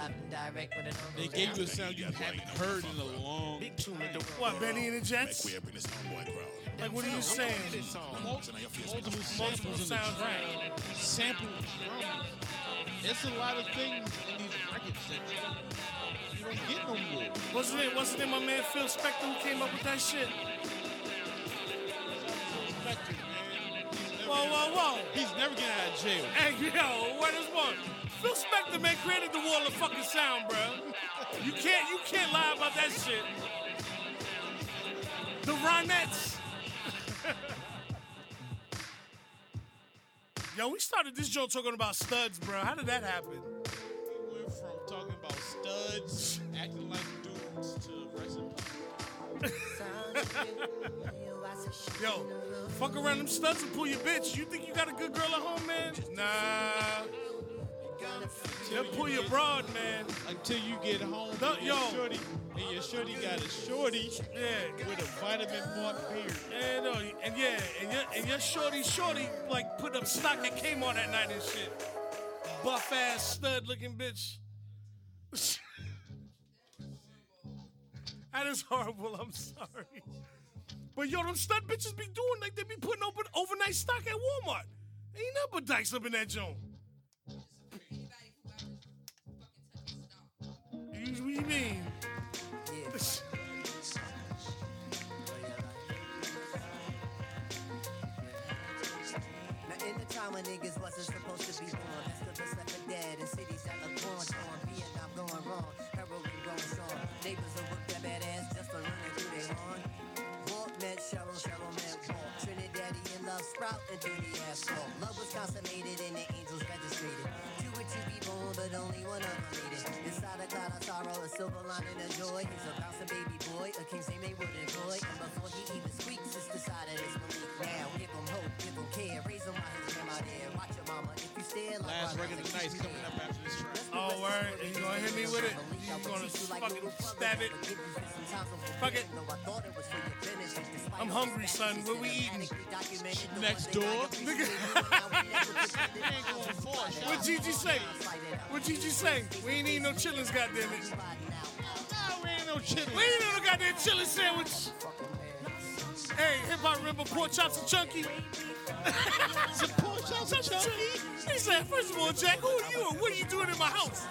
They gave you a sound you haven't heard in a long. Time. Big tune with the What, Benny and the Jets? We up in this homeboy crowd. Like, what are you saying? Multiple Multiple samples sounds, right. Sample. It's a lot of things in these records that you, don't get no more. Wasn't it, wasn't it my man Phil Spector who came up with that shit? Spector, man. He's never Whoa, whoa, whoa. He's never getting out of jail. Hey, yo, what is one? Phil Spector, man, created the wall of fucking sound, bro. You can't, you can't lie about that shit. The Ronettes. Yo, we started this joke talking about studs, bro. How did that happen? We went from talking about studs, acting like dudes, to wrestling. Yo, fuck around them studs and pull your bitch. You think you got a good girl at home, man? Nah. They'll pull your broad, man. Until you get home, No, and your yo. shorty, and your shorty got a shorty Yeah. with a vitamin mark beard. Yeah, no, and yeah, and your and your shorty, shorty, like put up stock at Kmart that night and shit. Buff ass stud looking bitch. that is horrible. I'm sorry, but yo, them stud bitches be doing like they be putting open overnight stock at Walmart. Ain't nothing but dykes up in that joint. What you mean? Now in the time when niggas wasn't supposed to be born, festivals left for dead in cities that look torn, torn, Vietnam going wrong, heroin growing strong. Neighbors will work their badass just for running through their lawn. Walt met Cheryl, Cheryl met Walt. Trinidadian love sprout into the asphalt. Love was consummated and the angels registered. But only one of them made it. Inside a cloud of sorrow, a silver lining of joy. He's a bouncing baby boy, a king's name they would employ. And before he even squeaks, it's decided it's Malik now. Give him hope, give him care, raise him while his grandma there. Watch your mama if you stare like Last record of the night's coming up after this track. Oh, word. And you gonna hit me with it? You gonna fucking stab it? Fuck it. I'm hungry, son. What we eating? Next door. Nigga. what Gigi say? What Gigi say? We ain't eating no chillins, goddammit. Nah, we ain't no chillin'. We ain't eating no goddamn chillin sandwich. Hey, hip hop remember pork chops and chunky? Said, first of all, Jack, who are you and what are you doing in my house?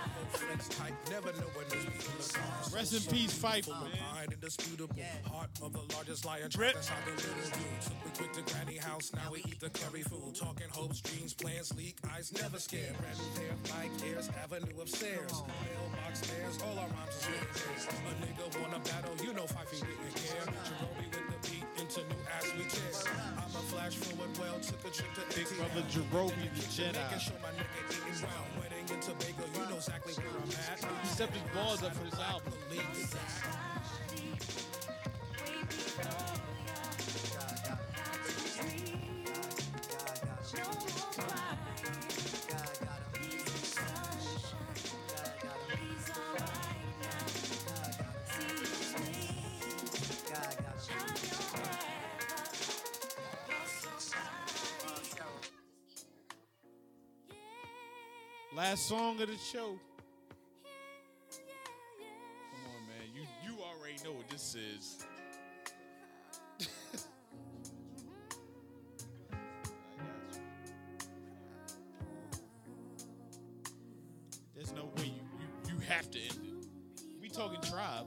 Rest in peace, Phife. Heart of the largest lion. To granny house. Now we eat the curry food. Talking hopes, dreams, plans, leak. Eyes never scared. Avenue of stairs. Mailbox stairs. All our rhymes A nigga wanna battle. You know care. Jerome with the beat. Into new ass we tear. I'm a flash forward. Well, took a trip to Big brother Jerome, the Jedi. Making sure my nigga eating well. Wedding in Tobago. You know exactly where I'm at. He stepped his balls up for this album. Last song of the show. Come on, man. You you already know what this is. There's no way you, you you have to end it. We talking tribe.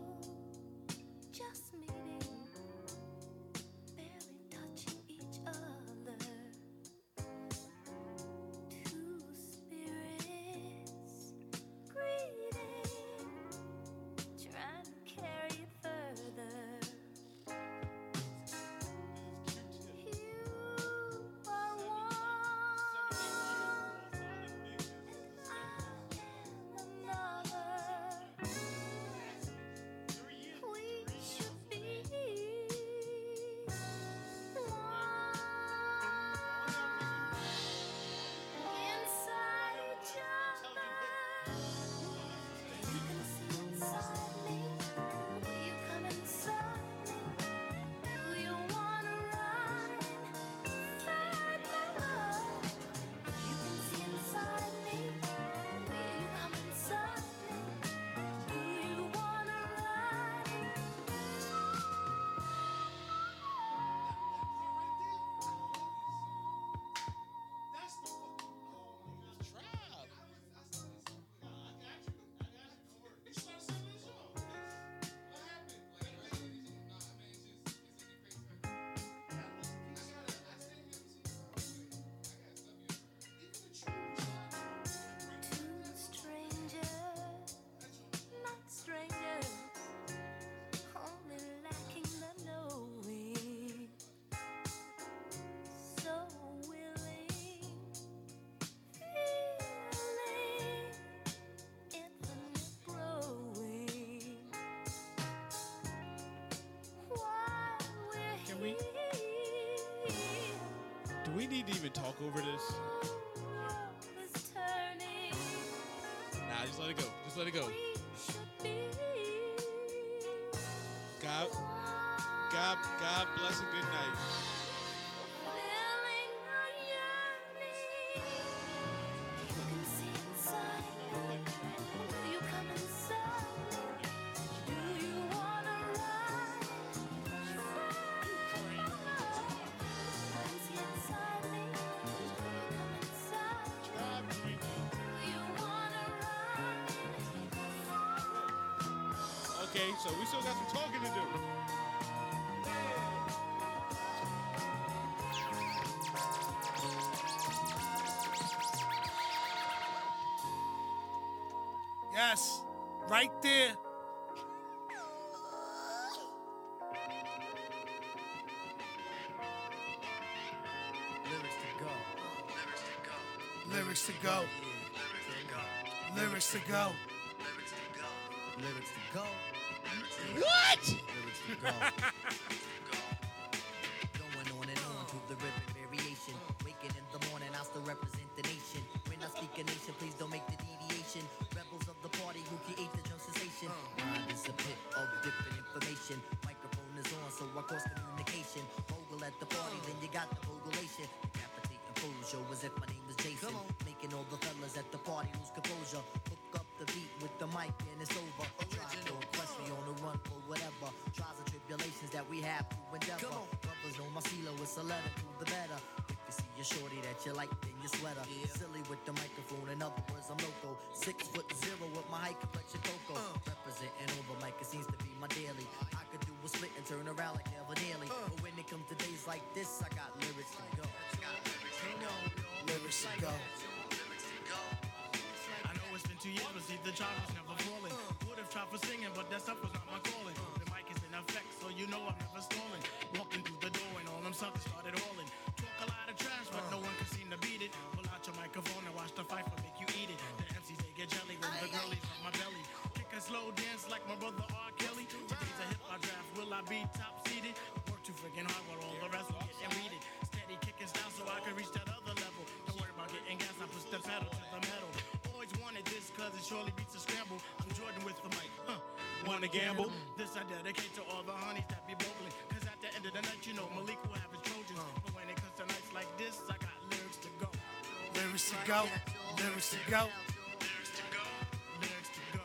We need to even talk over this? Nah, just let it go. Just let it go. God, God, God bless and good night. Okay, so we still got some talking to do. Yes, right there. Lyrics to go. Lyrics to go. Lyrics to go. Lyrics to go. What? Lyrics to go. Going on and on to the rhythm variation. Waking in the morning, I still represent the nation. When I speak a nation, please don't make the deviation. Rebels of the party who create the sensation. Mind is a pit of different information. Microphone is on, so I communication. Mogul at the party, then you got the mogulation. Decapitating fool show as if my name was Jason. Making all the fellas at the party lose composure. Hook up the beat with the mic and it's over. Try to quest me on the run for whatever. Trials and tribulations that we have to endeavor. Brothers know my CeeLo is a letter to the better. If you see your shorty that you like in your sweater. Silly with the microphone, in other words, I'm loco. Six foot zero with my high complexion cocoa. Uh. Representing over mic, it seems to be my daily. I could do a split and turn around like never nearly. Uh. But when it comes to days like this, I got lyrics to go. Lyrics to go. I know it's been two years, but see the child was never falling. Would have tried for singing, but that stuff was not my calling. The mic is in effect, so you know I'm never stalling. Walking through the door and all them suckers started hauling. Talk a lot of trash, but no one can seem to beat it. Pull out your microphone and watch the fight for make you eat it. The MCs they get jelly when the girlies from my belly. Kick a slow dance like my brother R. Kelly. Today's a hip hop draft. Will I be top seeded? Work too freaking hard while all the rest will get it. Steady kicking style so I can reach that other level. Don't worry about getting gas, I push the pedal to the metal. Always wanted this cause it surely beats a scramble. I'm Jordan with the mic, huh? Wanna gamble? This I dedicate to all the honeys that be bogling. Cause at the end of the night, you know Malik will have his Trojans. But when it comes to nights like this, I got lyrics to go. Lyrics to go. Lyrics to go. Lyrics to go. Lyrics to go.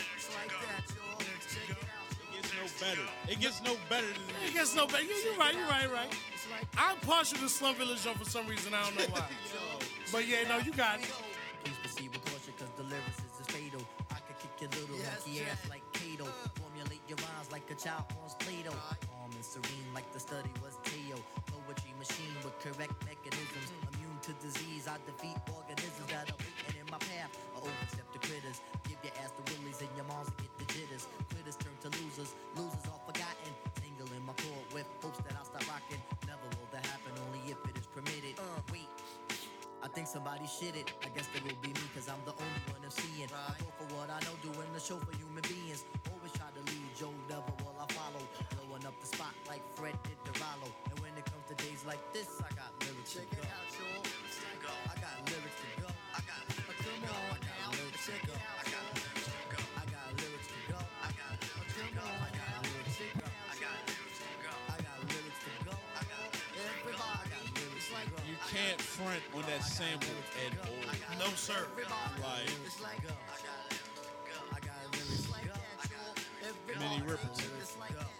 Lyrics to go. Lyrics to go. It gets no better. It gets no better than It gets no better. Yeah, you're right. You're right. You're right. I'm partial to Slum Village Joe for some reason. I don't know why. but yeah, no, you got it. Like a child wants Play-Doh. Calm and serene like the study was Teo. Poetry machine with correct mechanisms. Immune to disease, I defeat organisms that are waiting in my path. I overstep the critters. Give your ass the willies and your moms get the jitters. Quitters turn to losers. Losers are forgotten. Tingle in my cord with hopes that I'll stop rocking. Never will that happen, only if it is permitted. Uh, wait. I think somebody shit it. I guess there will be me, cause I'm the only one I'm seeing. I go for what I know, doing the show for human beings. Always try to lead Joe, never the spot like Fred did. And when it comes to days like this, I got lyrics to go. I got lyrics to go. I got lyrics to go. I got lyrics to go. I got lyrics to go. I got lyrics to go. I got lyrics to go. I got lyrics to go. I got lyrics to go. I got lyrics to go. I got everybody. I got lyrics to go. You can't front on that sample at all. No, sir. Like, Riperton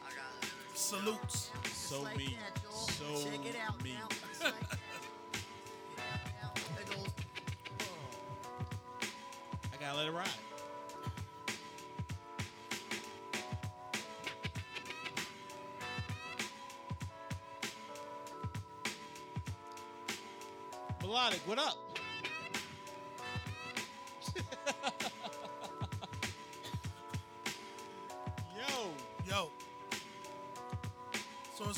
salutes. So like me. That, so Check it out me. Now. I gotta let it ride. Melodic, what up?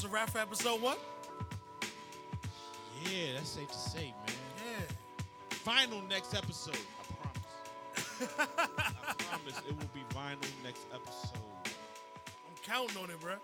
A wrap for episode one? Yeah, that's safe to say, man. Yeah. Final next episode, I promise. I promise it will be vinyl next episode. I'm counting on it, bruh.